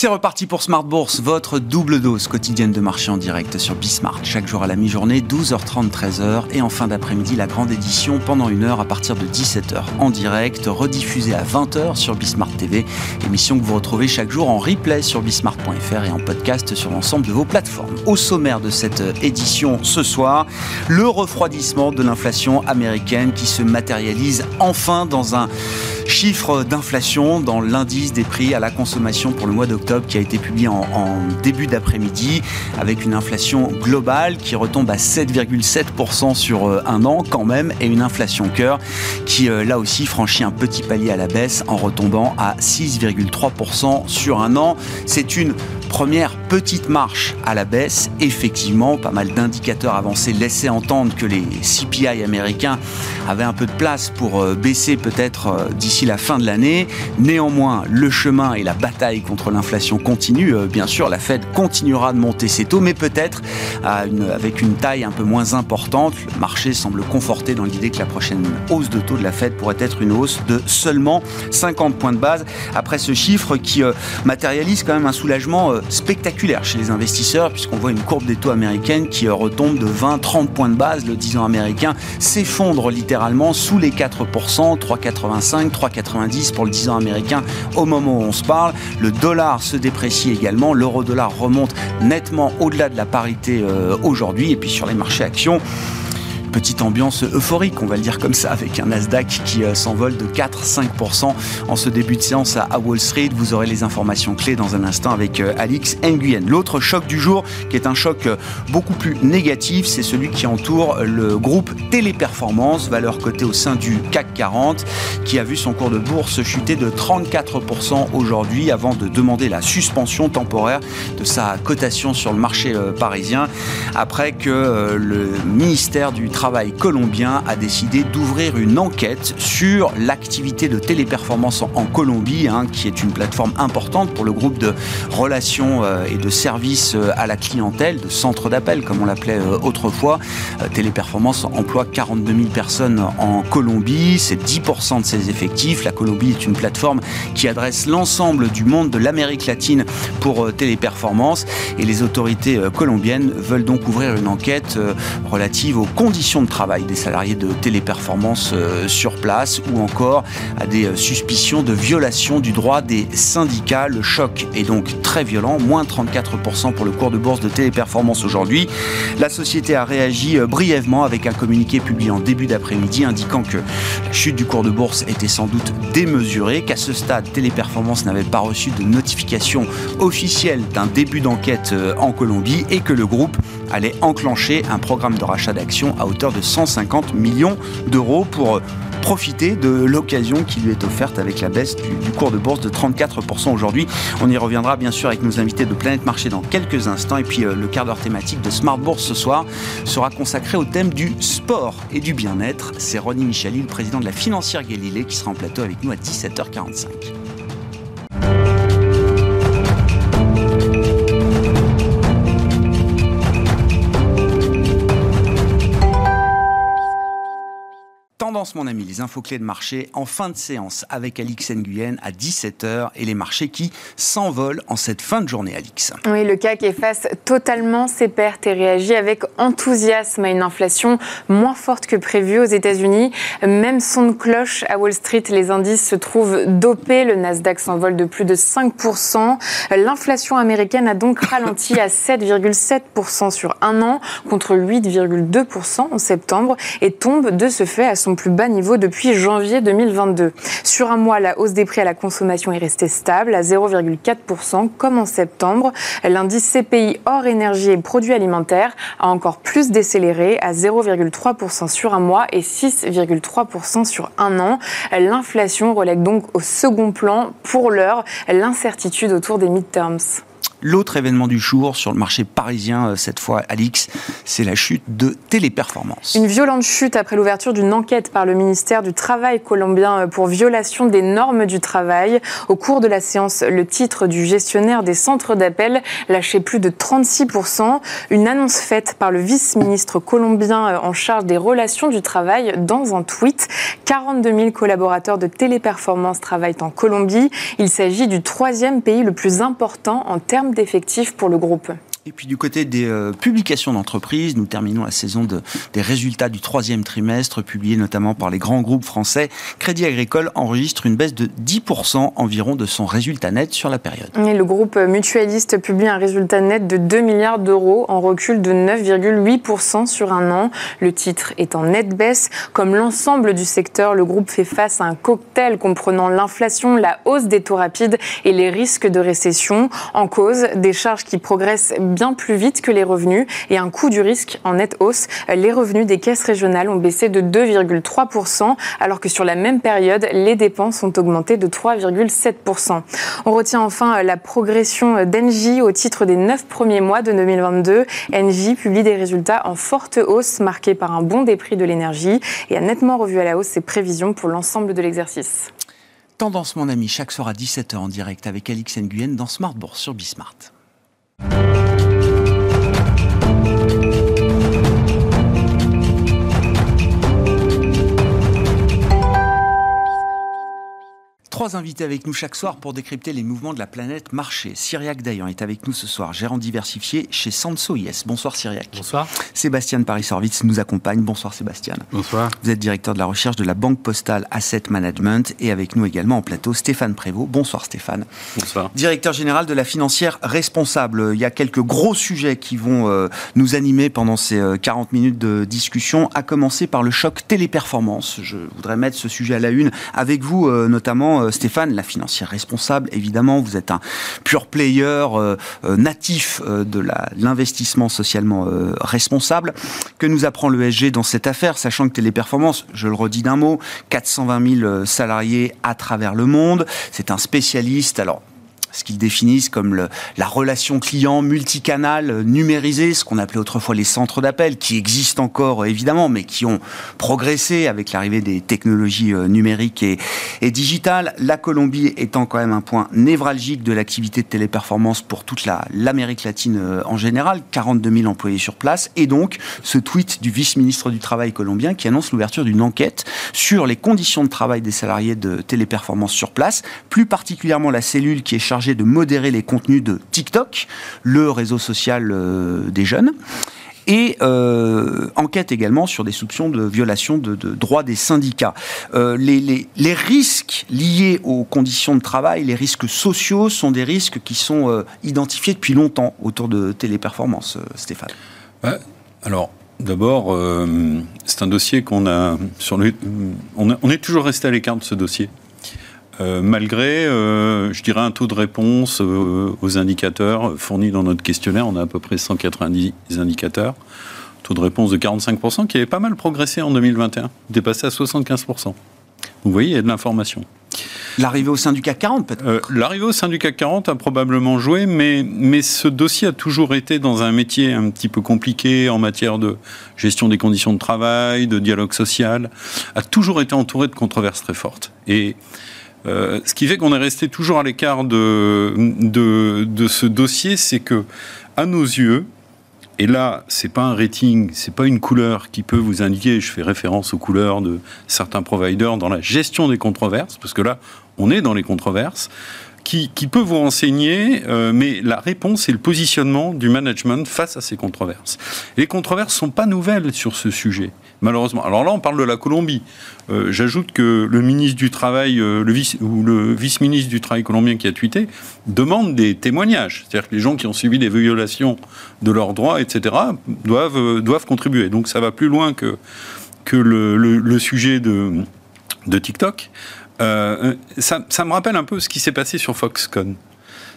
C'est reparti pour Smart Bourse, votre double dose quotidienne de marché en direct sur Bismart. Chaque jour à la mi-journée, 12h30, 13h. Et en fin d'après-midi, la grande édition pendant une heure à partir de 17h en direct, rediffusée à 20h sur Bismart TV. Émission que vous retrouvez chaque jour en replay sur bismart.fr et en podcast sur l'ensemble de vos plateformes. Au sommaire de cette édition ce soir, le refroidissement de l'inflation américaine qui se matérialise enfin dans un chiffre d'inflation dans l'indice des prix à la consommation pour le mois d'octobre qui a été publié en, début d'après-midi avec une inflation globale qui retombe à 7,7% sur euh, un an quand même et une inflation cœur qui euh, là aussi franchit un petit palier à la baisse en retombant à 6,3% sur un an. C'est une première petite marche à la baisse. Effectivement, pas mal d'indicateurs avancés laissaient entendre que les CPI américains avaient un peu de place pour euh, baisser peut-être d'ici la fin de l'année. Néanmoins, le chemin et la bataille contre l'inflation continue. Euh, bien sûr, la Fed continuera de monter ses taux, mais peut-être avec une taille un peu moins importante. Le marché semble conforté dans l'idée que la prochaine hausse de taux de la Fed pourrait être une hausse de seulement 50 points de base. Après ce chiffre qui euh, matérialise quand même un soulagement euh, spectaculaire chez les investisseurs, puisqu'on voit une courbe des taux américaines qui retombe de 20-30 points de base. Le 10 ans américain s'effondre littéralement sous les 4%, 3,85, 3,90 pour le 10 ans américain au moment où on se parle. Le dollar se déprécie également. L'euro-dollar remonte nettement au-delà de la parité euh, aujourd'hui. Et puis sur les marchés actions, petite ambiance euphorique, on va le dire comme ça, avec un Nasdaq qui euh, s'envole de 4-5% en ce début de séance à Wall Street. Vous aurez les informations clés dans un instant avec euh, Alix Nguyen. L'autre choc du jour, qui est un choc euh, beaucoup plus négatif, c'est celui qui entoure le groupe Téléperformance, valeur cotée au sein du CAC 40, qui a vu son cours de bourse chuter de 34% aujourd'hui avant de demander la suspension temporaire de sa cotation sur le marché parisien après que le ministère du Travail travail colombien a décidé d'ouvrir une enquête sur l'activité de téléperformance en, Colombie, hein, qui est une plateforme importante pour le groupe de relations euh, et de services euh, à la clientèle, de centre d'appel, comme on l'appelait euh, autrefois. téléperformance emploie 42 000 personnes en Colombie, c'est 10% de ses effectifs. La Colombie est une plateforme qui adresse l'ensemble du monde de l'Amérique latine pour téléperformance et les autorités colombiennes veulent donc ouvrir une enquête relative aux conditions de travail des salariés de téléperformance euh, sur place ou encore à des euh, suspicions de violation du droit des syndicats. Le choc est donc très violent, moins 34% pour le cours de bourse de téléperformance aujourd'hui. La société a réagi euh, brièvement avec un communiqué publié en début d'après-midi indiquant que la chute du cours de bourse était sans doute démesurée, qu'à ce stade, Téléperformance n'avait pas reçu de notification officielle d'un début d'enquête en Colombie et que le groupe allait enclencher un programme de rachat d'actions à hauteur de 150 millions d'euros pour profiter de l'occasion qui lui est offerte avec la baisse du, cours de bourse de 34% aujourd'hui. On y reviendra bien sûr avec nos invités de Planète Marché dans quelques instants. Et puis euh, le quart d'heure thématique de Smart Bourse ce soir sera consacré au thème du sport et du bien-être. C'est Ronnie Michali, le président de la financière Galilée, qui sera en plateau avec nous à 17h45. Mon ami, les infos clés de marché en fin de séance avec Alix Nguyen à 17h et les marchés qui s'envolent en cette fin de journée, Alix. Oui, le CAC efface totalement ses pertes et réagit avec enthousiasme à une inflation moins forte que prévu aux États-Unis. Même son de cloche à Wall Street, les indices se trouvent dopés. Le Nasdaq s'envole de plus de 5%. L'inflation américaine a donc ralenti à 7,7% sur un an contre 8,2% en septembre et tombe de ce fait à son plus bas niveau depuis janvier 2022. Sur un mois, la hausse des prix à la consommation est restée stable à 0,4% comme en septembre. L'indice CPI hors énergie et produits alimentaires a encore plus décéléré à 0,3% sur un mois et 6,3% sur un an. L'inflation relègue donc au second plan pour l'heure l'incertitude autour des midterms. L'autre événement du jour sur le marché parisien, euh, cette fois, Alix, c'est la chute de Téléperformance. Une violente chute après l'ouverture d'une enquête par le ministère du Travail colombien pour violation des normes du travail. Au cours de la séance, le titre du gestionnaire des centres d'appel lâchait plus de 36%. Une annonce faite par le vice-ministre colombien en charge des relations du travail dans un tweet. 42 000 collaborateurs de Téléperformance travaillent en Colombie. Il s'agit du troisième pays le plus important en termes d'effectifs pour le groupe. Et puis du côté des euh, publications d'entreprises, nous terminons la saison de, des résultats du troisième trimestre, publiés notamment par les grands groupes français. Crédit Agricole enregistre une baisse de 10% environ de son résultat net sur la période. Et le groupe mutualiste publie un résultat net de 2 milliards d'euros en recul de 9,8% sur un an. Le titre est en nette baisse. Comme l'ensemble du secteur, le groupe fait face à un cocktail comprenant l'inflation, la hausse des taux rapides et les risques de récession. En cause, des charges qui progressent bien plus vite que les revenus et un coût du risque en nette hausse. Les revenus des caisses régionales ont baissé de 2,3%, alors que sur la même période, les dépenses ont augmenté de 3,7%. On retient enfin la progression d'Engie au titre des neuf premiers mois de 2022. Engie publie des résultats en forte hausse, marqués par un bond des prix de l'énergie et a nettement revu à la hausse ses prévisions pour l'ensemble de l'exercice. Tendance, mon ami, chaque soir à 17h en direct avec Alix Nguyen dans Smart Bourse sur Bismart. Thank you. Trois invités avec nous chaque soir pour décrypter les mouvements de la planète marché. Cyriac Dayan est avec nous ce soir, gérant diversifié chez Sanso IS. Bonsoir Cyriac. Bonsoir. Sébastien Paris-Sorvitz nous accompagne. Bonsoir Sébastien. Bonsoir. Vous êtes directeur de la recherche de la Banque Postale Asset Management et avec nous également en plateau Stéphane Prévost. Bonsoir Stéphane. Bonsoir. Directeur général de la financière responsable. Il y a quelques gros sujets qui vont euh, nous animer pendant ces 40 euh, minutes de discussion, à commencer par le choc téléperformance. Je voudrais mettre ce sujet à la une avec vous, euh, notamment Stéphane, la financière responsable, évidemment, vous êtes un pur player euh, euh, natif euh, de l'investissement socialement responsable. Que nous apprend l'ESG dans cette affaire, sachant que Téléperformance, je le redis d'un mot, 420 000 salariés à travers le monde. C'est un spécialiste. Alors, ce qu'ils définissent comme la relation client multicanal euh, numérisée, ce qu'on appelait autrefois les centres d'appel, qui existent encore euh, évidemment, mais qui ont progressé avec l'arrivée des technologies euh, numériques et, et, digitales. La Colombie étant quand même un point névralgique de l'activité de téléperformance pour toute l'Amérique latine en général, 42 000 employés sur place, et donc ce tweet du vice-ministre du Travail colombien qui annonce l'ouverture d'une enquête sur les conditions de travail des salariés de téléperformance sur place, plus particulièrement la cellule qui est chargée de modérer les contenus de TikTok, le réseau social euh, des jeunes et euh, enquête également sur des soupçons de violation de, droits des syndicats. Euh, les, risques liés aux conditions de travail, les risques sociaux, sont des risques qui sont identifiés depuis longtemps autour de téléperformance, Stéphane. alors, d'abord, c'est un dossier qu'on a sur le, on est toujours resté à l'écart de ce dossier. Euh, malgré, euh, je dirais, un taux de réponse euh, aux indicateurs fournis dans notre questionnaire. On a à peu près 190 indicateurs. Taux de réponse de 45%, qui avait pas mal progressé en 2021, dépassé à 75%. Vous voyez, il y a de l'information. L'arrivée au sein du CAC 40, peut-être L'arrivée au sein du CAC 40 a probablement joué, mais, mais ce dossier a toujours été dans un métier un petit peu compliqué en matière de gestion des conditions de travail, de dialogue social, a toujours été entouré de controverses très fortes. Et euh, ce qui fait qu'on est resté toujours à l'écart de, ce dossier, c'est que, à nos yeux, et là, c'est pas un rating, c'est pas une couleur qui peut vous indiquer. Je fais référence aux couleurs de certains providers dans la gestion des controverses, parce que là, on est dans les controverses qui, peut vous renseigner, euh, mais la réponse est le positionnement du management face à ces controverses. les controverses ne sont pas nouvelles sur ce sujet, malheureusement. Alors là, on parle de la Colombie. Euh, j'ajoute que le ministre du Travail, euh, le vice, ou le vice-ministre du Travail colombien qui a tweeté, demande des témoignages. C'est-à-dire que les gens qui ont subi des violations de leurs droits, etc., doivent, doivent contribuer. Donc ça va plus loin que, que le, sujet de, TikTok. Euh, ça, me rappelle un peu ce qui s'est passé sur Foxconn.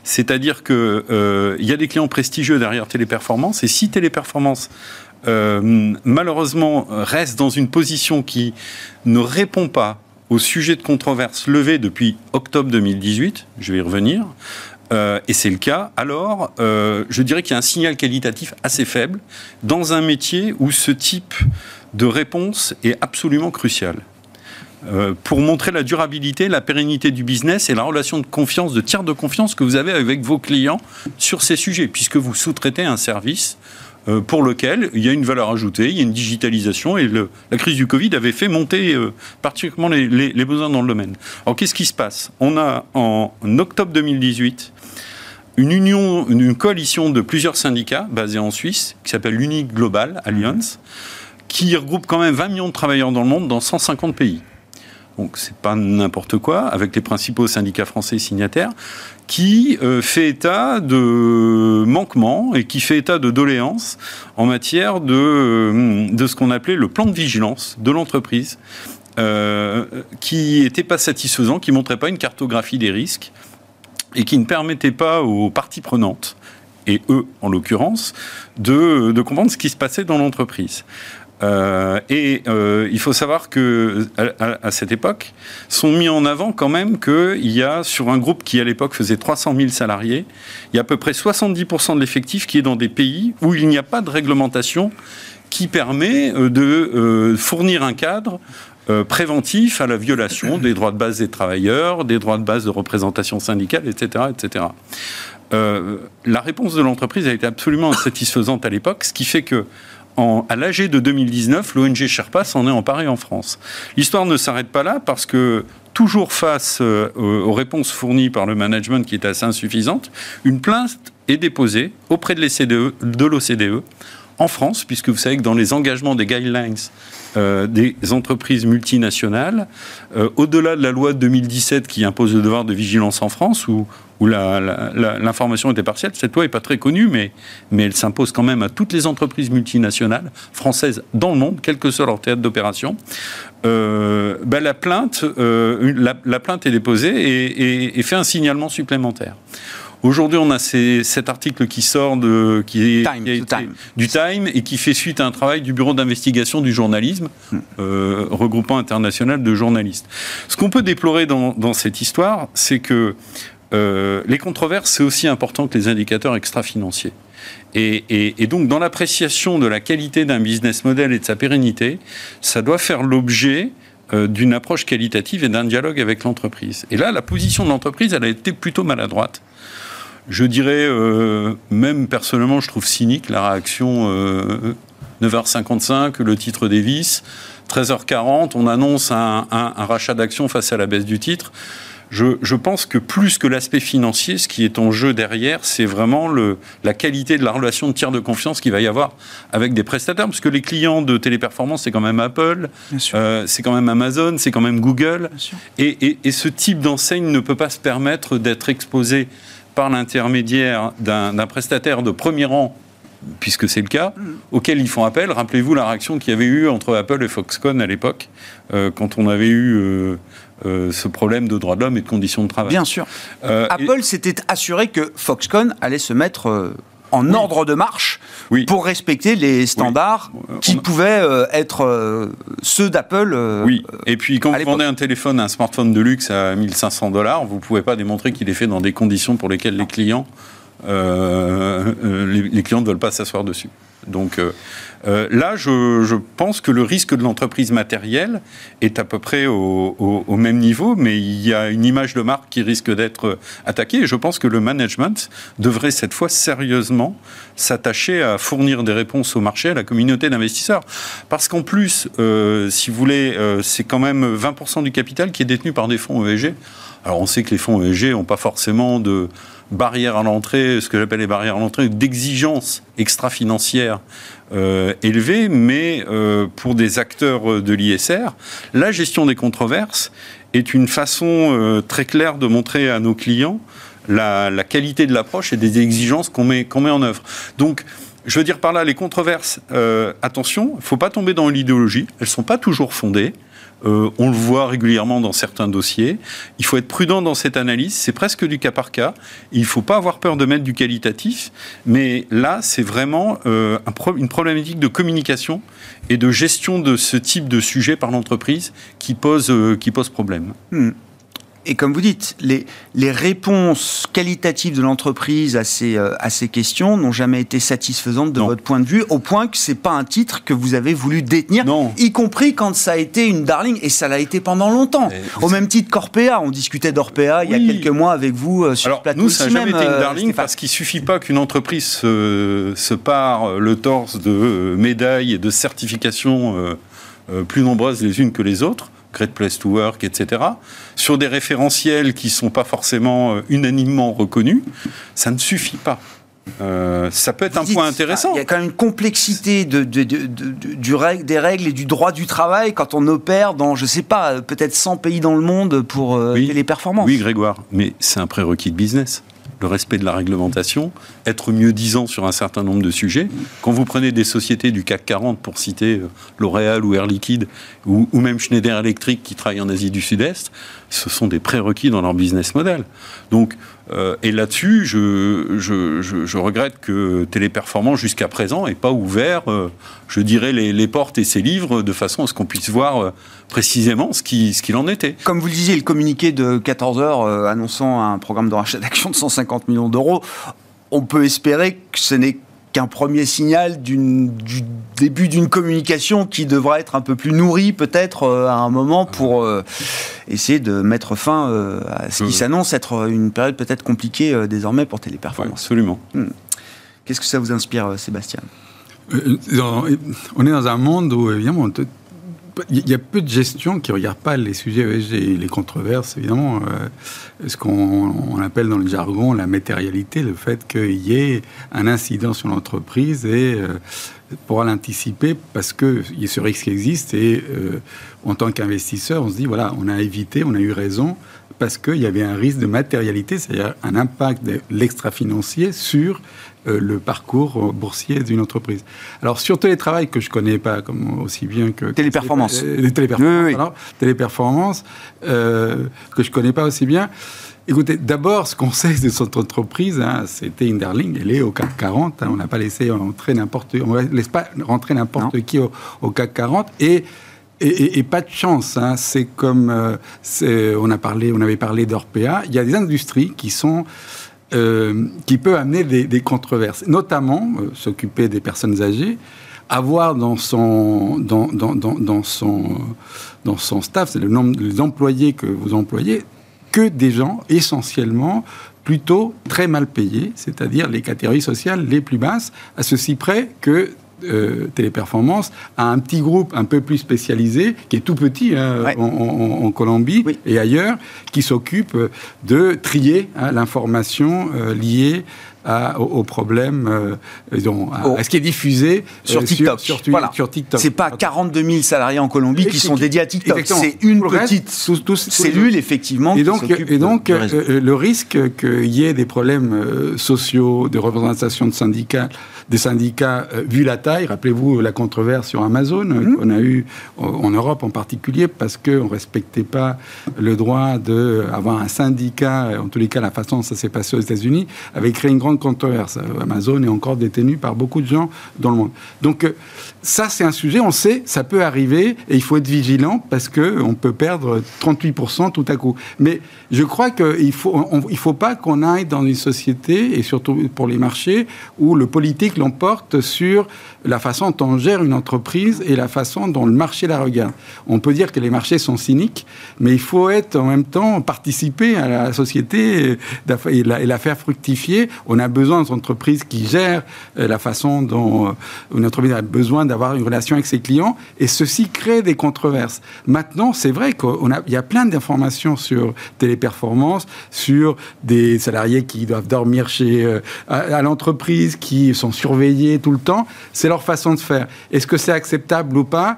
C'est-à-dire qu'il euh, y a des clients prestigieux derrière Téléperformance, et si Téléperformance euh, malheureusement reste dans une position qui ne répond pas au sujet de controverse levé depuis octobre 2018, je vais y revenir, euh, et c'est le cas, alors euh, je dirais qu'il y a un signal qualitatif assez faible dans un métier où ce type de réponse est absolument crucial. Pour montrer la durabilité, la pérennité du business et la relation de confiance, de tiers de confiance que vous avez avec vos clients sur ces sujets, puisque vous sous-traitez un service pour lequel il y a une valeur ajoutée, il y a une digitalisation, et la crise du Covid avait fait monter euh, particulièrement les, besoins dans le domaine. Alors qu'est-ce qui se passe? On a en octobre 2018 une union, une coalition de plusieurs syndicats basés en Suisse, qui s'appelle l'Unique Global Alliance, qui regroupe quand même 20 millions de travailleurs dans le monde dans 150 pays. Donc c'est pas n'importe quoi, avec les principaux syndicats français signataires, qui euh, fait état de manquements et qui fait état de doléances en matière de, euh, de ce qu'on appelait le plan de vigilance de l'entreprise, euh, qui n'était pas satisfaisant, qui montrait pas une cartographie des risques et qui ne permettait pas aux parties prenantes, et eux en l'occurrence, de comprendre ce qui se passait dans l'entreprise. Euh, et euh, il faut savoir que à, cette époque, sont mis en avant quand même qu'il y a sur un groupe qui à l'époque faisait 300 000 salariés, il y a à peu près 70% de l'effectif qui est dans des pays où il n'y a pas de réglementation qui permet euh, de fournir un cadre préventif à la violation des droits de base des travailleurs, des droits de base de représentation syndicale, etc., etc. La réponse de l'entreprise a été absolument insatisfaisante à l'époque, ce qui fait que à l'AG de 2019, l'ONG Sherpa s'en est emparé en France. L'histoire ne s'arrête pas là parce que toujours face euh, aux réponses fournies par le management qui est assez insuffisante, une plainte est déposée auprès de l'OCDE en France, puisque vous savez que dans les engagements des guidelines euh, des entreprises multinationales, euh, au-delà de la loi de 2017 qui impose le devoir de vigilance en France, où, où l'information était partielle, cette loi n'est pas très connue, mais, mais elle s'impose quand même à toutes les entreprises multinationales françaises dans le monde, quel que soit leur théâtre d'opération. Euh, ben la, plainte, euh, la, la, plainte est déposée et, et, et fait un signalement supplémentaire. Aujourd'hui, on a ces, cet article qui sort de, qui est, time, qui été, time. du Time et qui fait suite à un travail du Bureau d'investigation du journalisme, hmm. euh, regroupant international de journalistes. Ce qu'on peut déplorer dans, dans cette histoire, c'est que euh, les controverses, c'est aussi important que les indicateurs extra-financiers. Et, donc, dans l'appréciation de la qualité d'un business model et de sa pérennité, ça doit faire l'objet euh, d'une approche qualitative et d'un dialogue avec l'entreprise. Et là, la position de l'entreprise, elle a été plutôt maladroite je dirais, euh, même personnellement, je trouve cynique la réaction euh, 9h55, le titre Davis, 13h40, on annonce un, un rachat d'actions face à la baisse du titre. Je, je, pense que plus que l'aspect financier, ce qui est en jeu derrière, c'est vraiment le, la qualité de la relation de tiers de confiance qu'il va y avoir avec des prestataires, parce que les clients de téléperformance, c'est quand même Apple, euh, c'est quand même Amazon, c'est quand même Google, et, et, et, ce type d'enseigne ne peut pas se permettre d'être exposé par l'intermédiaire d'un prestataire de premier rang puisque c'est le cas, mm. auquel ils font appel. Rappelez-vous la réaction qu'il y avait eu entre Apple et Foxconn à l'époque, euh, quand on avait eu euh, euh, ce problème de droits de l'homme et de conditions de travail. Bien sûr. Euh, Apple et... s'était assuré que Foxconn allait se mettre euh, en oui. ordre de marche oui. pour respecter les standards oui. qui pouvaient euh, être euh, ceux d'Apple. Euh, oui, et puis quand vous vendez un téléphone, un smartphone de luxe à 1500 dollars, vous ne pouvez pas démontrer qu'il est fait dans des conditions pour lesquelles les clients, les, les, clients ne veulent pas s'asseoir dessus. Donc euh, là, je, je, pense que le risque de l'entreprise matérielle est à peu près au, au, au, même niveau, mais il y a une image de marque qui risque d'être attaquée. Et je pense que le management devrait cette fois sérieusement s'attacher à fournir des réponses au marché, à la communauté d'investisseurs. Parce qu'en plus, euh, si vous voulez, euh, c'est quand même 20% du capital qui est détenu par des fonds ESG. Alors on sait que les fonds ESG n'ont pas forcément de barrières à l'entrée, ce que j'appelle les barrières à l'entrée, d'exigences extra-financières euh, élevées, mais euh, pour des acteurs de l'ISR, la gestion des controverses est une façon euh, très claire de montrer à nos clients la, qualité de l'approche et des exigences qu'on met, qu'on met en œuvre. Donc, je veux dire par là, les controverses, euh, attention, il ne faut pas tomber dans l'idéologie, elles ne sont pas toujours fondées. Euh, on le voit régulièrement dans certains dossiers. Il faut être prudent dans cette analyse. C'est presque du cas par cas. Il ne faut pas avoir peur de mettre du qualitatif. Mais là, c'est vraiment euh, une problématique de communication et de gestion de ce type de sujet par l'entreprise qui pose, euh, problème. Hmm. Et comme vous dites, les, les réponses qualitatives de l'entreprise à ces, euh, à ces questions n'ont jamais été satisfaisantes de votre point de vue, au point que c'est pas un titre que vous avez voulu détenir, non. y compris quand ça a été une darling, et ça l'a été pendant longtemps. au même titre qu'Orpea, on discutait d'Orpea il y a quelques mois avec vous euh, sur Alors, le plateau. Nous, ça n'a jamais été une euh, darling parce qu'il suffit pas qu'une entreprise se, se pare le torse de médailles et de certifications plus nombreuses les unes que les autres Great Place to Work, etc., sur des référentiels qui ne sont pas forcément euh, unanimement reconnus, ça ne suffit pas. Euh, ça peut être un point intéressant. Il y a quand même une complexité de, du règle, des règles et du droit du travail quand on opère dans, je ne sais pas, peut-être 100 pays dans le monde pour euh, les performances. Oui, Grégoire, mais c'est un prérequis de business le respect de la réglementation, être mieux disant sur un certain nombre de sujets. Quand vous prenez des sociétés du CAC 40, pour citer euh, L'Oréal ou Air Liquide, ou, même Schneider Electric qui travaille en Asie du Sud-Est, ce sont des prérequis dans leur business model. Donc, euh, et là-dessus, je, regrette que Téléperformance, jusqu'à présent, n'ait pas ouvert, euh, je dirais, les, portes et ses livres de façon à ce qu'on puisse voir précisément ce qu'il ce en était. Comme vous le disiez, le communiqué de 14 heures annonçant un programme de rachat d'actions de 150 millions d'euros, on peut espérer que ce n'est qu'un premier signal du début d'une communication qui devra être un peu plus nourrie peut-être euh, à un moment pour euh, essayer de mettre fin euh, à ce qui s'annonce être une période peut-être compliquée désormais pour Téléperformance. absolument. Hmm. Qu'est-ce que ça vous inspire, Sébastien? On est dans un monde où, évidemment, il y a peu de gestion qui ne regardent pas les sujets et les controverses, évidemment. Euh, ce qu'on appelle dans le jargon la matérialité, le fait qu'il y ait un incident sur l'entreprise et euh, pour l'anticiper parce que ce risque existe et euh, en tant qu'investisseur, on se dit voilà, on a évité, on a eu raison parce qu'il y avait un risque de matérialité, c'est-à-dire un impact de l'extra-financier sur euh, le parcours boursier d'une entreprise. Alors sur télétravail que je connais pas comme aussi bien que téléperformance, euh, téléperformance, téléperformance euh, que je connais pas aussi bien. Écoutez, d'abord, ce qu'on sait de cette entreprise, hein, c'était une darling, elle est au CAC 40. Hein, on n'a pas laissé entrer n'importe, on laisse pas rentrer n'importe qui au, CAC 40 et et, pas de chance. Hein, c'est comme euh, on a parlé, on avait parlé d'Orpea. Il y a des industries qui sont euh, qui peuvent amener des, controverses, notamment euh, s'occuper des personnes âgées, avoir dans son dans, dans, dans son dans son staff, c'est le nombre des employés que vous employez, que des gens essentiellement plutôt très mal payés, c'est-à-dire les catégories sociales les plus basses, à ceci près que euh, téléperformance a un petit groupe un peu plus spécialisé, qui est tout petit hein, en, Colombie et ailleurs, qui s'occupe de trier hein, l'information euh, liée aux, problèmes, euh, à, ce qui est difficile sur TikTok. Sur, TikTok. C'est pas 42 000 salariés en Colombie qui sont dédiés à TikTok. C'est une petite cellule, effectivement. Et donc, et donc le risque qu'il y ait des problèmes sociaux, de représentation de syndicats des syndicats, euh, vu la taille. Rappelez-vous la controverse sur Amazon mmh. qu'on a eu en Europe en particulier parce qu'on ne respectait pas le droit d'avoir un syndicat, en tous les cas la façon dont ça s'est passé aux États-Unis, avait créé une grande controverse. Amazon est encore détenu par beaucoup de gens dans le monde. Donc euh, ça c'est un sujet, on sait, ça peut arriver et il faut être vigilant parce qu'on peut perdre 38% tout à coup. Mais je crois qu'il ne faut, il faut pas qu'on aille dans une société, et surtout pour les marchés, où le politique l'emporte sur la façon dont on gère une entreprise et la façon dont le marché la regarde. On peut dire que les marchés sont cyniques, mais il faut être en même temps participer à la société et la, faire fructifier. On a besoin d'entreprises qui gèrent euh, la façon dont euh, une entreprise a besoin d'avoir une relation avec ses clients, et ceci crée des controverses. Maintenant, c'est vrai qu'il y a plein d'informations sur téléperformance, sur des salariés qui doivent dormir chez euh, à, l'entreprise, qui sont surveillés tout le temps. C'est leur façon de faire. Est-ce que c'est acceptable ou pas?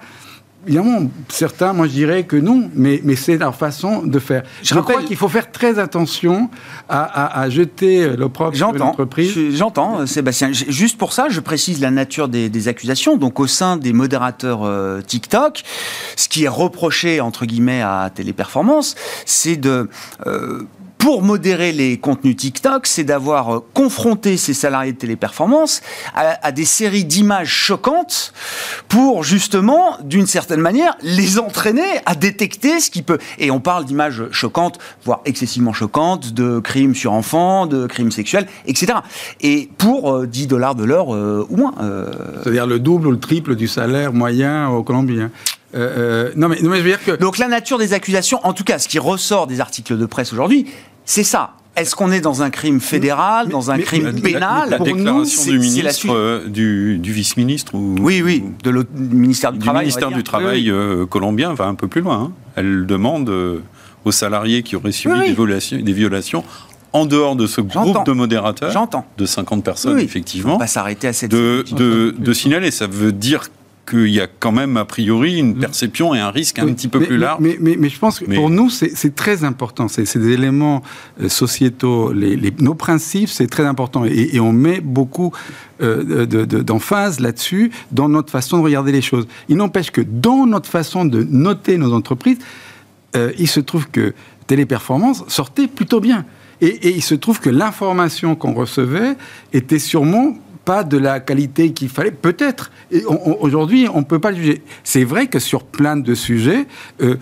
Évidemment, certains, moi je dirais que non, mais, mais c'est leur façon de faire. Je, crois qu'il faut faire très attention à, jeter l'opprobre sur l'entreprise. J'entends, euh, Sébastien. Juste pour ça, je précise la nature des, accusations. Donc au sein des modérateurs euh, TikTok, ce qui est reproché, entre guillemets, à Téléperformance, c'est de... Euh, pour modérer les contenus TikTok, c'est d'avoir confronté ces salariés de téléperformance à, à des séries d'images choquantes pour justement, d'une certaine manière, les entraîner à détecter ce qui peut. Et on parle d'images choquantes, voire excessivement choquantes, de crimes sur enfants, de crimes sexuels, etc. Et pour 10 dollars de l'heure ou moins. C'est-à-dire le double ou le triple du salaire moyen au Colombien. Euh, non, mais, non, mais je veux dire que. Donc la nature des accusations, en tout cas, ce qui ressort des articles de presse aujourd'hui, c'est ça. Est-ce qu'on est dans un crime fédéral, dans un crime pénal La, déclaration du ministre, euh, du, vice-ministre ou oui, oui, de du ministère du, Travail, ministère du Travail euh, colombien va un peu plus loin. Hein. Elle demande aux salariés qui auraient subi des, violations, des violations en dehors de ce groupe de modérateurs, de 50 personnes, effectivement, on va s'arrêter à cette de, de, de, signaler. Ça veut dire qu'il y a quand même, a priori, une mm. perception et un risque un petit peu plus large. Mais, mais, mais, je pense que pour nous, c'est très important. C'est des éléments euh, sociétaux. Les, nos principes, c'est très important. Et, on met beaucoup euh, d'emphase là-dessus dans notre façon de regarder les choses. Il n'empêche que dans notre façon de noter nos entreprises, euh, il se trouve que Téléperformance sortait plutôt bien. Et, et il se trouve que l'information qu'on recevait était sûrement pas de la qualité qu'il fallait, peut-être. Aujourd'hui, on ne peut pas le juger. C'est vrai que sur plein de sujets, euh,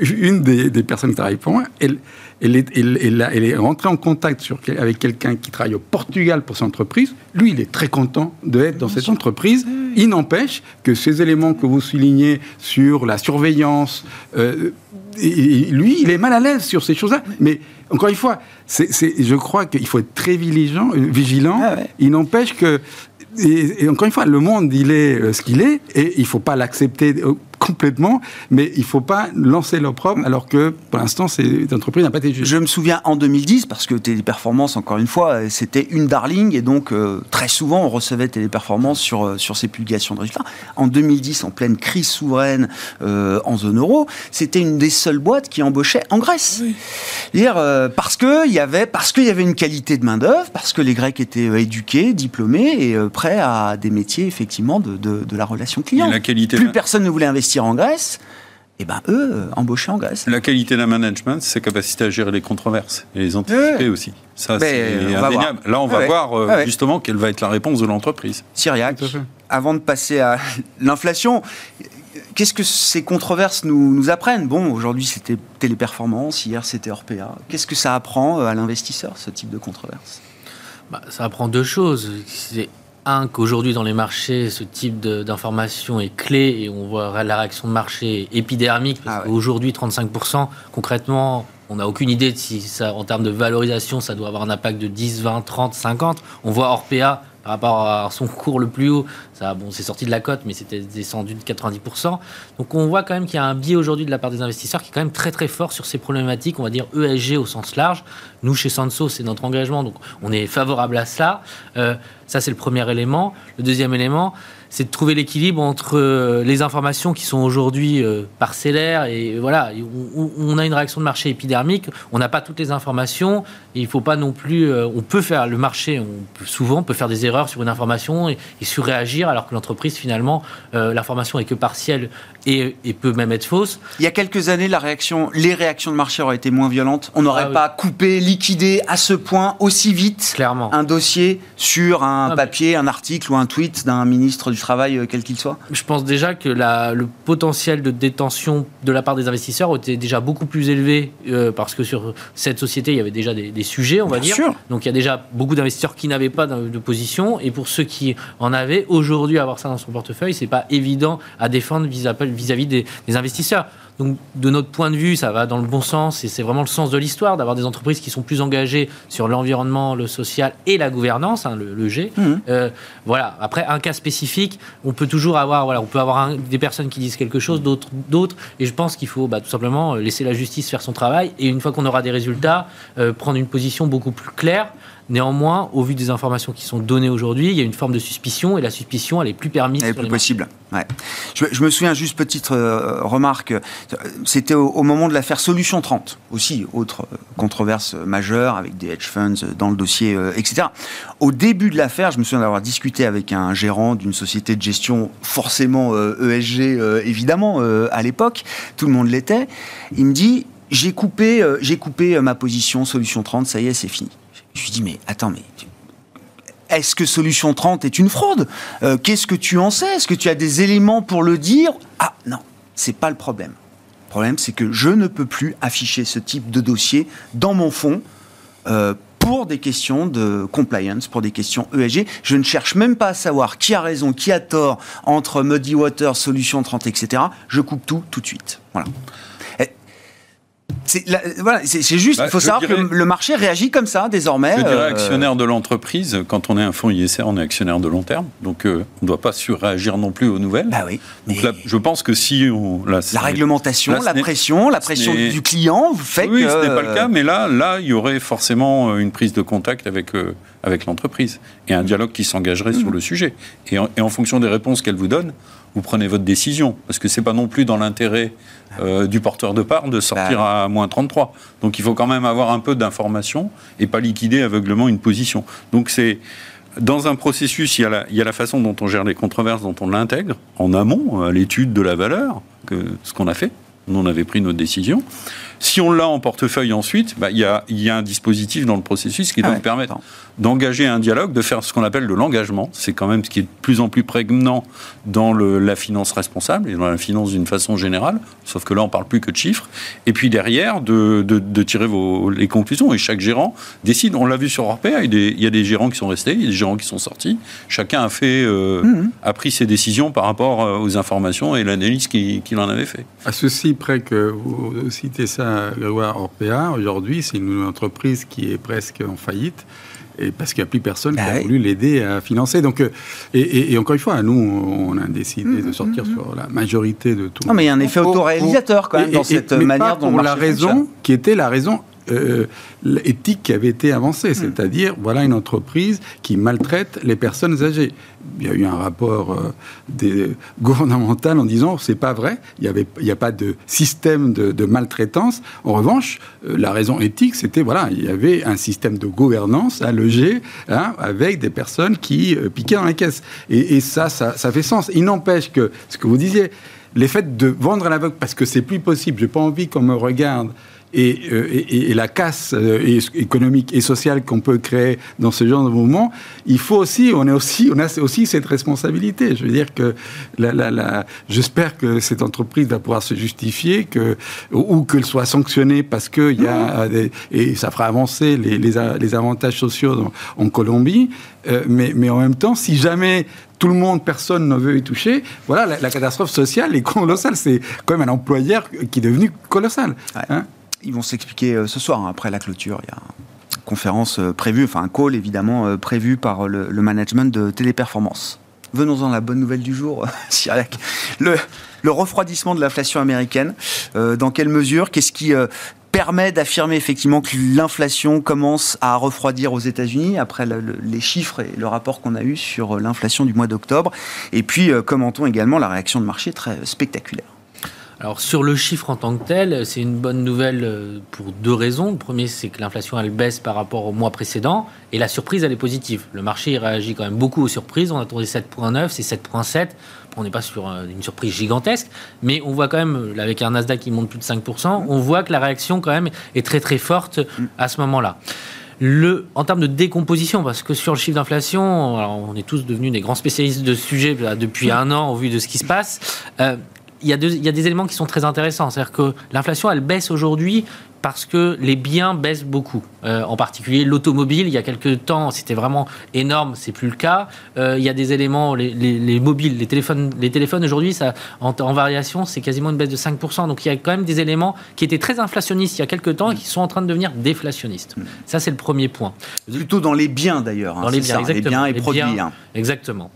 une des, personnes qui travaille pour moi, elle, elle, est, elle, est rentrée en contact sur, avec quelqu'un qui travaille au Portugal pour son entreprise. Lui, il est très content d'être dans cette entreprise. Il n'empêche que ces éléments que vous soulignez sur la surveillance, euh, lui, il est mal à l'aise sur ces choses-là. Mais encore une fois, je crois qu'il faut être très vigilant. Euh, vigilant. Ah il n'empêche que et, encore une fois, le monde, il est euh, ce qu'il est, et il ne faut pas l'accepter complètement, mais il ne faut pas lancer l'opprobre alors que pour l'instant, cette entreprise n'a pas été Je me souviens en 2010, parce que Téléperformance, encore une fois, c'était une darling, et donc euh, très souvent on recevait Téléperformance sur, euh, sur ces publications de résultats. En 2010, en pleine crise souveraine euh, en zone euro, c'était une des seules boîtes qui embauchait en Grèce. Dire, parce qu'il y, avait, parce y avait une qualité de main-d'œuvre, parce que les Grecs étaient éduqués, diplômés et prêts à des métiers effectivement de, de, de la relation client. La qualité Plus personne ne voulait investir en Grèce, et eh ben eux, euh, embaucher en Grèce. La qualité d'un management, c'est sa capacité à gérer les controverses et les anticiper aussi. Ça, c'est indéniable. Là, on va voir euh, justement quelle va être la réponse de l'entreprise. Syriac, avant de passer à l'inflation, qu'est-ce que ces controverses nous, nous apprennent? Bon, aujourd'hui c'était Téléperformance, hier c'était Orpea. Qu'est-ce que ça apprend euh, à l'investisseur, ce type de controverse? Bah, Ça apprend deux choses un, qu'aujourd'hui dans les marchés, ce type d'information est clé et on voit la réaction de marché épidermique. Parce ah qu'aujourd'hui, 35%, concrètement, on n'a aucune idée de si ça, en termes de valorisation, ça doit avoir un impact de 10, 20, 30, 50. On voit Orpea par rapport à son cours le plus haut, ça, bon, c'est sorti de la cote, mais c'était descendu de 90%. Donc on voit quand même qu'il y a un biais aujourd'hui de la part des investisseurs qui est quand même très très fort sur ces problématiques, on va dire ESG au sens large. Nous, chez Sanso, c'est notre engagement, donc on est favorable à ça. Euh, ça, c'est le premier élément. Le deuxième élément, c'est de trouver l'équilibre entre euh, les informations qui sont aujourd'hui euh, parcellaires et voilà, on, a une réaction de marché épidermique, on n'a pas toutes les informations et il faut pas non plus, euh, on peut faire le marché, on souvent peut faire des erreurs sur une information et, surréagir alors que l'entreprise finalement l'information est que partielle et, peut même être fausse. Il y a quelques années, la réaction, les réactions de marché auraient été moins violentes. On n'aurait ah pas coupé, liquidé à ce point aussi vite Clairement. un dossier sur un ah, papier, un article ou un tweet d'un ministre du travail, euh, quel qu'il soit Je pense déjà que la, le potentiel de détention de la part des investisseurs était déjà beaucoup plus élevé euh, parce que sur cette société, il y avait déjà des, sujets, on va dire. Donc il y a déjà beaucoup d'investisseurs qui n'avaient pas de, position. Et pour ceux qui en avaient, aujourd'hui, avoir ça dans son portefeuille, c'est pas évident à défendre vis-à-vis des, des investisseurs. Donc, de notre point de vue, ça va dans le bon sens et c'est vraiment le sens de l'histoire d'avoir des entreprises qui sont plus engagées sur l'environnement, le social et la gouvernance, hein, le, G. Mmh. Euh, voilà. Après, un cas spécifique, on peut toujours avoir, voilà, on peut avoir des personnes qui disent quelque chose, d'autres, d'autres. Et je pense qu'il faut bah, tout simplement laisser la justice faire son travail et une fois qu'on aura des résultats, euh, prendre une position beaucoup plus claire. Néanmoins, au vu des informations qui sont données aujourd'hui, il y a une forme de suspicion et la suspicion, elle est plus permise. Elle est plus possible. Ouais. Je, me souviens juste petite euh, remarque. C'était au, moment de l'affaire Solution 30 aussi, autre euh, controverse majeure avec des hedge funds dans le dossier, euh, etc. Au début de l'affaire, je me souviens d'avoir discuté avec un gérant d'une société de gestion forcément ESG, e évidemment à l'époque. Tout le monde l'était. Il me dit j'ai coupé, euh, j'ai coupé euh, ma position Solution 30, ça y est, c'est fini. Je suis dit, mais attends, mais est-ce que Solution 30 est une fraude? Euh, Qu'est-ce que tu en sais? Est-ce que tu as des éléments pour le dire? Ah non, c'est pas le problème. Le problème, c'est que je ne peux plus afficher ce type de dossier dans mon fonds pour des questions de compliance, pour des questions ESG. Je ne cherche même pas à savoir qui a raison, qui a tort entre Muddy Water, Solution 30, etc. Je coupe tout tout de suite. Voilà. C'est voilà, juste, bah, il faut savoir que le marché réagit comme ça désormais. Je dirais euh, actionnaire de l'entreprise, quand on est un fonds ISR, on est actionnaire de long terme, donc euh, on ne doit pas surréagir non plus aux nouvelles. Bah oui. Donc là, je pense que si on, la réglementation, la pression, la pression du client fait oui, que. Oui, ce n'est pas le cas, mais là, là, il y aurait forcément une prise de contact avec euh, avec l'entreprise et un dialogue qui s'engagerait sur le sujet. Et en, et en fonction des réponses qu'elle vous donne, vous prenez votre décision. Parce que ce n'est pas non plus dans l'intérêt euh, du porteur de part de sortir bah à moins 33. Donc il faut quand même avoir un peu d'informations et pas liquider aveuglement une position. Donc c'est. Dans un processus, il y, a la, il y, a la, façon dont on gère les controverses, dont on l'intègre en amont, à l'étude de la valeur, que, ce qu'on a fait. Nous, on avait pris notre décision. Si on l'a en portefeuille ensuite, bah, il y, a, y, a, un dispositif dans le processus qui ah doit permettre d'engager un dialogue, de faire ce qu'on appelle de l'engagement. C'est quand même ce qui est de plus en plus prégnant dans le, la finance responsable et dans la finance d'une façon générale, sauf que là, on parle plus que de chiffres. Et puis derrière, de, de, de tirer vos, les conclusions. Et chaque gérant décide. On l'a vu sur Orpea, il, il y a des gérants qui sont restés, il y a des gérants qui sont sortis. Chacun a, fait, euh, mmh. a pris ses décisions par rapport euh, aux informations et l'analyse qu'il en avait fait. À ceci près que vous citez ça, Grégoire Orpea, aujourd'hui, c'est une entreprise qui est presque en faillite et parce qu'il n'y a plus personne qui a bah voulu l'aider à financer. Donc, euh, et, et, encore une fois, nous, on a décidé de sortir mmh, mmh, sur la majorité de tout. Non, mais il y a un effet autoréalisateur quand même dans cette manière dont la raison qui était la raison euh, éthique qui avait été avancée, hmm. c'est-à-dire voilà une entreprise qui maltraite les personnes âgées. Il y a eu un rapport euh, des, gouvernemental en disant c'est pas vrai, il n'y a pas de système de, maltraitance. En revanche, euh, la raison éthique, c'était voilà, il y avait un système de gouvernance à loger hein, avec des personnes qui euh, piquaient dans la caisse. Et, ça, ça, ça fait sens. Il n'empêche que ce que vous disiez, les faits de vendre à l'aveugle parce que c'est plus possible, j'ai pas envie qu'on me regarde euh, et, et, la casse euh, économique et sociale qu'on peut créer dans ce genre de mouvement, il faut aussi, on, est aussi, on a aussi cette responsabilité. Je veux dire que la, la, la, j'espère que cette entreprise va pouvoir se justifier, que, ou qu'elle soit sanctionnée parce qu'il y a des, et ça fera avancer les, les, les avantages sociaux en Colombie. Euh, mais, mais, en même temps, si jamais tout le monde, personne ne veut y toucher, voilà, la, catastrophe sociale est colossale. C'est quand même un employeur qui est devenu colossal. Hein ils vont s'expliquer euh, ce soir, hein, après la clôture. Il y a une conférence euh, prévue, enfin un call évidemment euh, prévu par le, management de Téléperformance. Venons-en à la bonne nouvelle du jour, Cyriac. Le, le, refroidissement de l'inflation américaine. dans quelle mesure? Qu'est-ce qui permet d'affirmer effectivement que l'inflation commence à refroidir aux États-Unis après les chiffres et le rapport qu'on a eu sur l'inflation du mois d'octobre? Et puis commentons également la réaction de marché très spectaculaire. Alors sur le chiffre en tant que tel, c'est une bonne nouvelle euh, pour deux raisons. Le premier, c'est que l'inflation elle baisse par rapport au mois précédent et la surprise elle est positive. Le marché réagit quand même beaucoup aux surprises. On attendait 7.9, c'est 7.7. On n'est pas sur euh, une surprise gigantesque, mais on voit quand même, avec un Nasdaq qui monte plus de 5%, on voit que la réaction quand même est très très forte à ce moment-là. En termes de décomposition, parce que sur le chiffre d'inflation, on est tous devenus des grands spécialistes de ce sujet depuis un an au vu de ce qui se passe. Euh, il y, a il y, a des éléments qui sont très intéressants. C'est-à-dire que l'inflation, elle baisse aujourd'hui parce que les biens baissent beaucoup. Euh, en particulier l'automobile, il y a quelques temps, c'était vraiment énorme, c'est plus le cas. Euh, il y a des éléments, les, les, les, mobiles, les téléphones, les téléphones aujourd'hui, ça, en, en variation, c'est quasiment une baisse de 5%. Donc il y a quand même des éléments qui étaient très inflationnistes il y a quelques temps et qui sont en train de devenir déflationnistes. Mm. Ça, c'est le premier point. Plutôt dans les biens d'ailleurs. Hein, dans les biens, exactement. Les biens et produits. Hein. Exactement.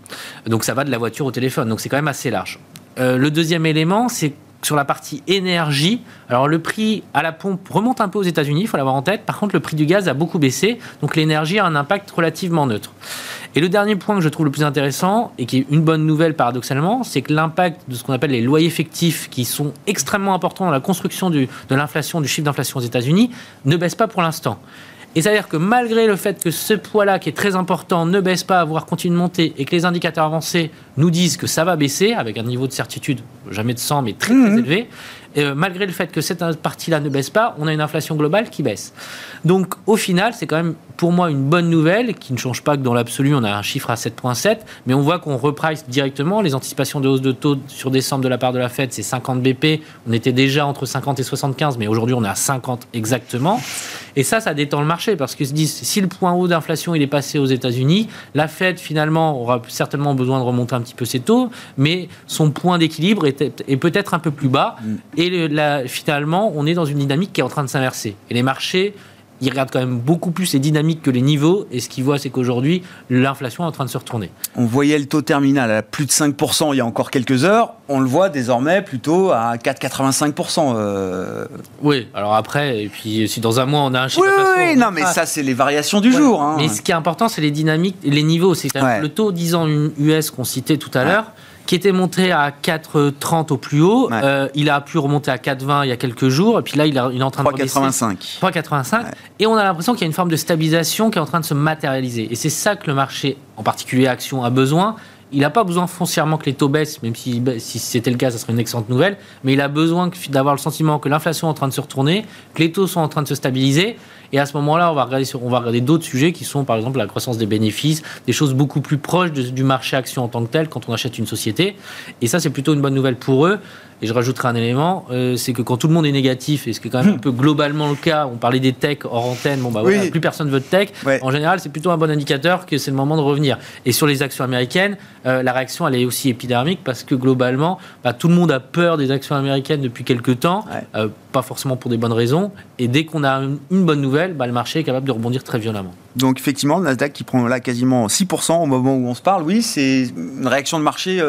Donc ça va de la voiture au téléphone. Donc c'est quand même assez large. Euh, le deuxième élément, c'est sur la partie énergie. Alors le prix à la pompe remonte un peu aux États-Unis, il faut l'avoir en tête. Par contre, le prix du gaz a beaucoup baissé, donc l'énergie a un impact relativement neutre. Et le dernier point que je trouve le plus intéressant, et qui est une bonne nouvelle paradoxalement, c'est que l'impact de ce qu'on appelle les loyers effectifs, qui sont extrêmement importants dans la construction de l'inflation, du chiffre d'inflation aux États-Unis, ne baisse pas pour l'instant. Et c'est-à-dire que malgré le fait que ce poids-là, qui est très important, ne baisse pas, voire continue de monter, et que les indicateurs avancés nous disent que ça va baisser, avec un niveau de certitude jamais de 100, mais très très mmh. élevé, Et malgré le fait que cette partie-là ne baisse pas, on a une inflation globale qui baisse. Donc au final, c'est quand même pour moi une bonne nouvelle qui ne change pas que dans l'absolu, on a un chiffre à 7,7, mais on voit qu'on reprice directement. Les anticipations de hausse de taux sur décembre de la part de la Fed, c'est 50 BP. On était déjà entre 50 et 75, mais aujourd'hui, on est à 50 exactement. Et ça, ça détend le marché parce qu'ils se disent si le point haut d'inflation il est passé aux États-Unis, la Fed finalement aura certainement besoin de remonter un petit peu ses taux, mais son point d'équilibre est, est peut-être un peu plus bas. Mm. Et là, finalement, on est dans une dynamique qui est en train de s'inverser. Et les marchés ils regardent quand même beaucoup plus les dynamiques que les niveaux. Et ce qu'ils voient, c'est qu'aujourd'hui, l'inflation est en train de se retourner. On voyait le taux terminal à plus de 5% il y a encore quelques heures. On le voit désormais plutôt à 4,85%. Euh. Oui, alors après, et puis si dans un mois on a un chiffre. Oui, oui, non, mais ça, c'est les variations du jour. Hein. Mais ce qui est important, c'est les dynamiques, les niveaux. C'est le taux 10 ans US qu'on citait tout à l'heure qui était monté à 4,30 au plus haut. Euh, il a pu remonter à 4,20 il y a quelques jours. Et puis là, il, est en train de 3,85. 3,85. Et on a l'impression qu'il y a une forme de stabilisation qui est en train de se matérialiser. Et c'est ça que le marché, en particulier action, a besoin. Il n'a pas besoin foncièrement que les taux baissent, même si, si c'était le cas, ça serait une excellente nouvelle. Mais il a besoin d'avoir le sentiment que l'inflation est en train de se retourner, que les taux sont en train de se stabiliser. Et à ce moment-là, on va regarder, on va regarder d'autres sujets qui sont par exemple la croissance des bénéfices, des choses beaucoup plus proches du marché action en tant que tel quand on achète une société. Et ça, c'est plutôt une bonne nouvelle pour eux. Et je rajouterai un élément, euh, c'est que quand tout le monde est négatif, et ce qui est quand même un peu globalement le cas, on parlait des techs hors antenne, bon bah voilà, plus personne veut de tech. En général, c'est plutôt un bon indicateur que c'est le moment de revenir. Et sur les actions américaines, euh, la réaction elle est aussi épidermique parce que globalement, bah, tout le monde a peur des actions américaines depuis quelques temps, euh, pas forcément pour des bonnes raisons. Et dès qu'on a une bonne nouvelle, bah, le marché est capable de rebondir très violemment. Donc effectivement, le Nasdaq qui prend là quasiment 6% au moment où on se parle, oui, c'est une réaction de marché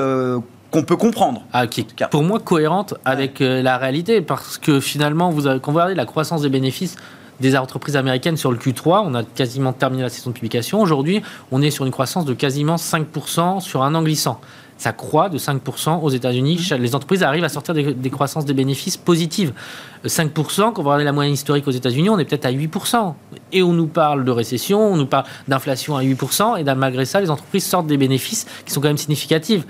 qu'on peut comprendre. Ah, qui pour moi cohérente avec euh, la réalité, parce que finalement, vous avez, quand vous regardez la croissance des bénéfices des entreprises américaines sur le Q3, on a quasiment terminé la session de publication. Aujourd'hui, on est sur une croissance de quasiment 5% sur un an glissant. Ça croît de 5% aux États-Unis. Mmh. Les entreprises arrivent à sortir des, croissances des bénéfices positives. 5%, quand vous regardez la moyenne historique aux États-Unis, on est peut-être à 8%. Et on nous parle de récession, on nous parle d'inflation à 8%, et malgré ça, les entreprises sortent des bénéfices qui sont quand même significatifs.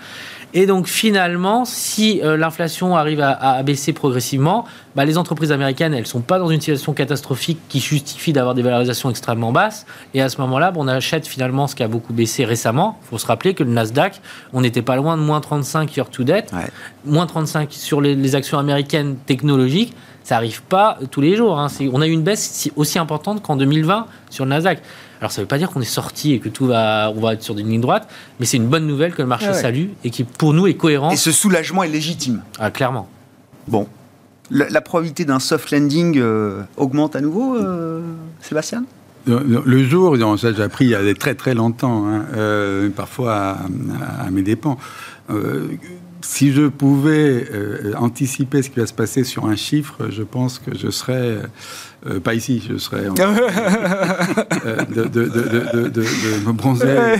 Et donc finalement, si euh, l'inflation arrive à, baisser progressivement, bah, les entreprises américaines, elles ne sont pas dans une situation catastrophique qui justifie d'avoir des valorisations extrêmement basses. Et à ce moment-là, bah, on achète finalement ce qui a beaucoup baissé récemment. Il faut se rappeler que le Nasdaq, on n'était pas loin de moins 35 year to date. Moins 35 sur les, actions américaines technologiques ça n'arrive pas tous les jours. Hein. On a eu une baisse aussi importante qu'en 2020 sur le Nasdaq. Alors ça ne veut pas dire qu'on est sorti et que tout va, on va être sur une ligne droite, mais c'est une bonne nouvelle que le marché salue et qui pour nous est cohérent. Et ce soulagement est légitime. Ah, clairement. Bon. La, probabilité d'un soft landing euh, augmente à nouveau, euh, Sébastien? Le jour, ça j'ai appris il y a très très longtemps, hein, euh, parfois à, mes dépens si je pouvais anticiper ce qui va se passer sur un chiffre, je pense que je serais euh, pas ici, je serais en... Euh, de, de, de, de, me bronzer, euh,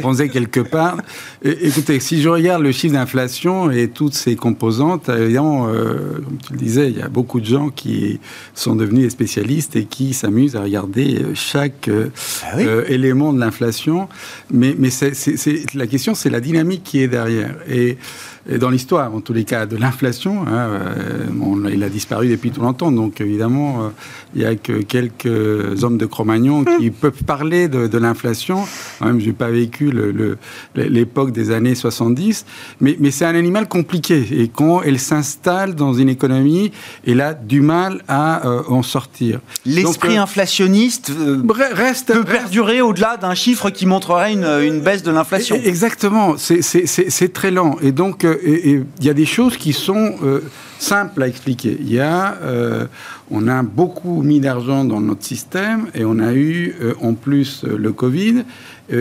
bronzer quelque part. écoutez, si je regarde le chiffre d'inflation et toutes ses composantes, évidemment, comme tu le disais, il y a beaucoup de gens qui sont devenus des spécialistes et qui s'amusent à regarder chaque ah élément de l'inflation. Mais, la question, c'est la dynamique qui est derrière. Et dans l'histoire, en tous les cas, de l'inflation. Hein, euh, il a disparu depuis tout longtemps, donc évidemment, euh, il n'y a que quelques hommes de Cro-Magnon qui peuvent parler de, l'inflation. Même, je n'ai pas vécu l'époque des années 70, mais, mais c'est un animal compliqué. Et quand elle s'installe dans une économie, elle a du mal à euh, en sortir. L'esprit inflationniste reste, peut perdurer au-delà d'un chiffre qui montrerait une, une baisse de l'inflation. Exactement, c'est très lent. Et donc, il y a des choses qui sont euh, simples à expliquer. Il y a, euh, on a beaucoup mis d'argent dans notre système et on a eu euh, en plus le Covid.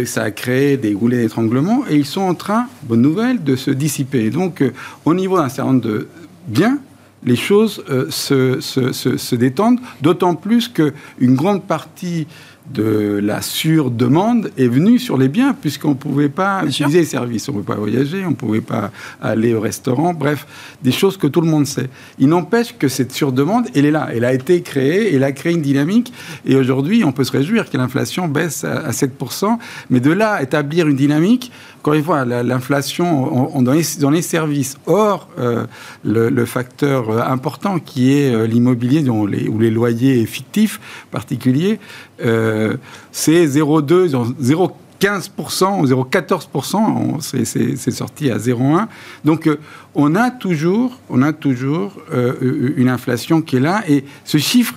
ça a créé des goulets d'étranglement et ils sont en train, bonne nouvelle, de se dissiper. donc, au niveau d'un certain nombre de biens, les choses se, se, se, détendent, d'autant plus qu'une grande partie de la surdemande est venue sur les biens, puisqu'on ne pouvait pas utiliser les services, on ne pouvait pas voyager, on ne pouvait pas aller au restaurant, bref, des choses que tout le monde sait. Il n'empêche que cette surdemande, elle est là, elle a été créée, elle a créé une dynamique, et aujourd'hui, on peut se réjouir que l'inflation baisse à 7%, mais de là, établir une dynamique, encore une fois, l'inflation dans, les, services, hors euh, le, facteur euh, important qui est euh, l'immobilier ou les loyers fictifs particuliers, c'est 0,2, 0,15% ou 0,14%, c'est sorti à 0,1. Donc on a toujours, on a toujours une inflation qui est là. Et ce chiffre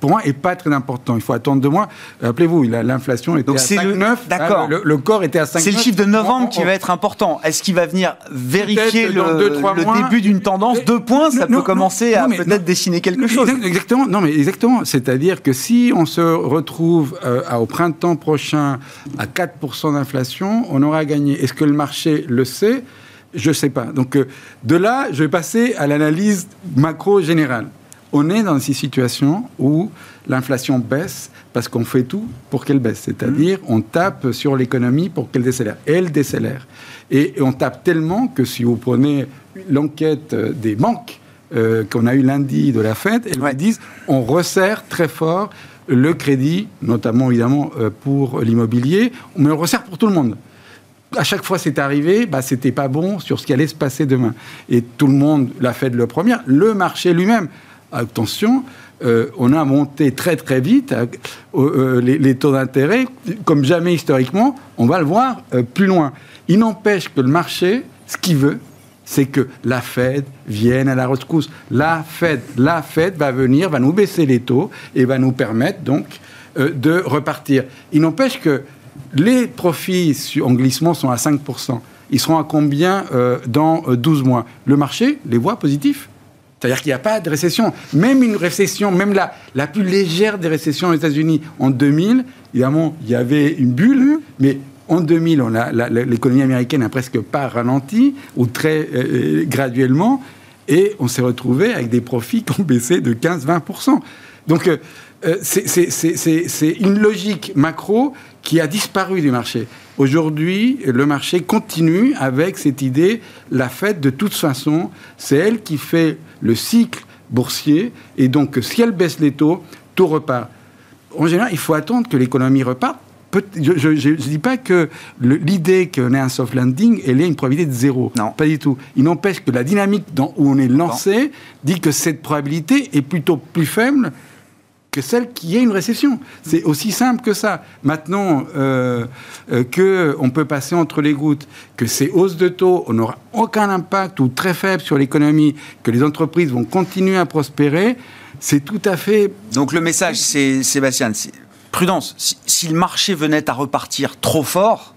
pour moi, n'est pas très important. Il faut attendre de moi. Rappelez-vous, l'inflation était à 5,9. D'accord. Le, corps était à 5,9. C'est le chiffre de novembre qui va être important. Est-ce qu'il va venir vérifier le, début d'une tendance? Deux points, ça peut commencer à peut-être dessiner quelque chose. Exactement. Non, mais exactement. C'est-à-dire que si on se retrouve euh, au printemps prochain à 4% d'inflation, on aura gagné. Est-ce que le marché le sait? Je ne sais pas. Donc, euh, de là, je vais passer à l'analyse macro générale on est dans ces situations où l'inflation baisse parce qu'on fait tout pour qu'elle baisse. C'est-à-dire, on tape sur l'économie pour qu'elle décélère. Elle décélère. Et, on tape tellement que si vous prenez l'enquête des banques euh, qu'on a eu lundi de la Fed, elles disent on resserre très fort le crédit, notamment évidemment euh, pour l'immobilier, mais on resserre pour tout le monde à chaque fois c'est arrivé, bah, c'était pas bon sur ce qui allait se passer demain. Et tout le monde l'a fait de le premier, le marché lui-même attention, euh, on a monté très très vite euh, euh, les, taux d'intérêt, comme jamais historiquement, on va le voir plus loin. Il n'empêche que le marché, ce qu'il veut, c'est que la Fed vienne à la rescousse. La Fed, la Fed va venir, va nous baisser les taux et va nous permettre donc de repartir. Il n'empêche que les profits en glissement sont à 5%. Ils seront à combien dans 12 mois? Le marché les voit positifs. C'est-à-dire qu'il n'y a pas de récession. Même une récession, même la, la plus légère des récessions aux États-Unis en 2000, évidemment, il y avait une bulle, mais en 2000, l'économie américaine n'a presque pas ralenti, ou très euh, euh, graduellement, et on s'est retrouvé avec des profits qui ont baissé de 15-20%. Donc, euh, c'est une logique macro qui a disparu du marché. Aujourd'hui, le marché continue avec cette idée, la fête de toute façon, c'est elle qui fait le cycle boursier, et donc si elle baisse les taux, tout repart. En général, il faut attendre que l'économie reparte. Je ne dis pas que l'idée qu'on ait un soft landing, elle ait une probabilité de zéro. Non. Pas du tout. Il n'empêche que la dynamique dans, où on est lancé dit que cette probabilité est plutôt plus faible celle qui est une récession. C'est aussi simple que ça. Maintenant euh, euh, qu'on peut passer entre les gouttes, que ces hausses de taux n'auront aucun impact ou très faible sur l'économie, que les entreprises vont continuer à prospérer, c'est tout à fait... Donc le message, c'est Sébastien, prudence. si, le marché venait à repartir trop fort,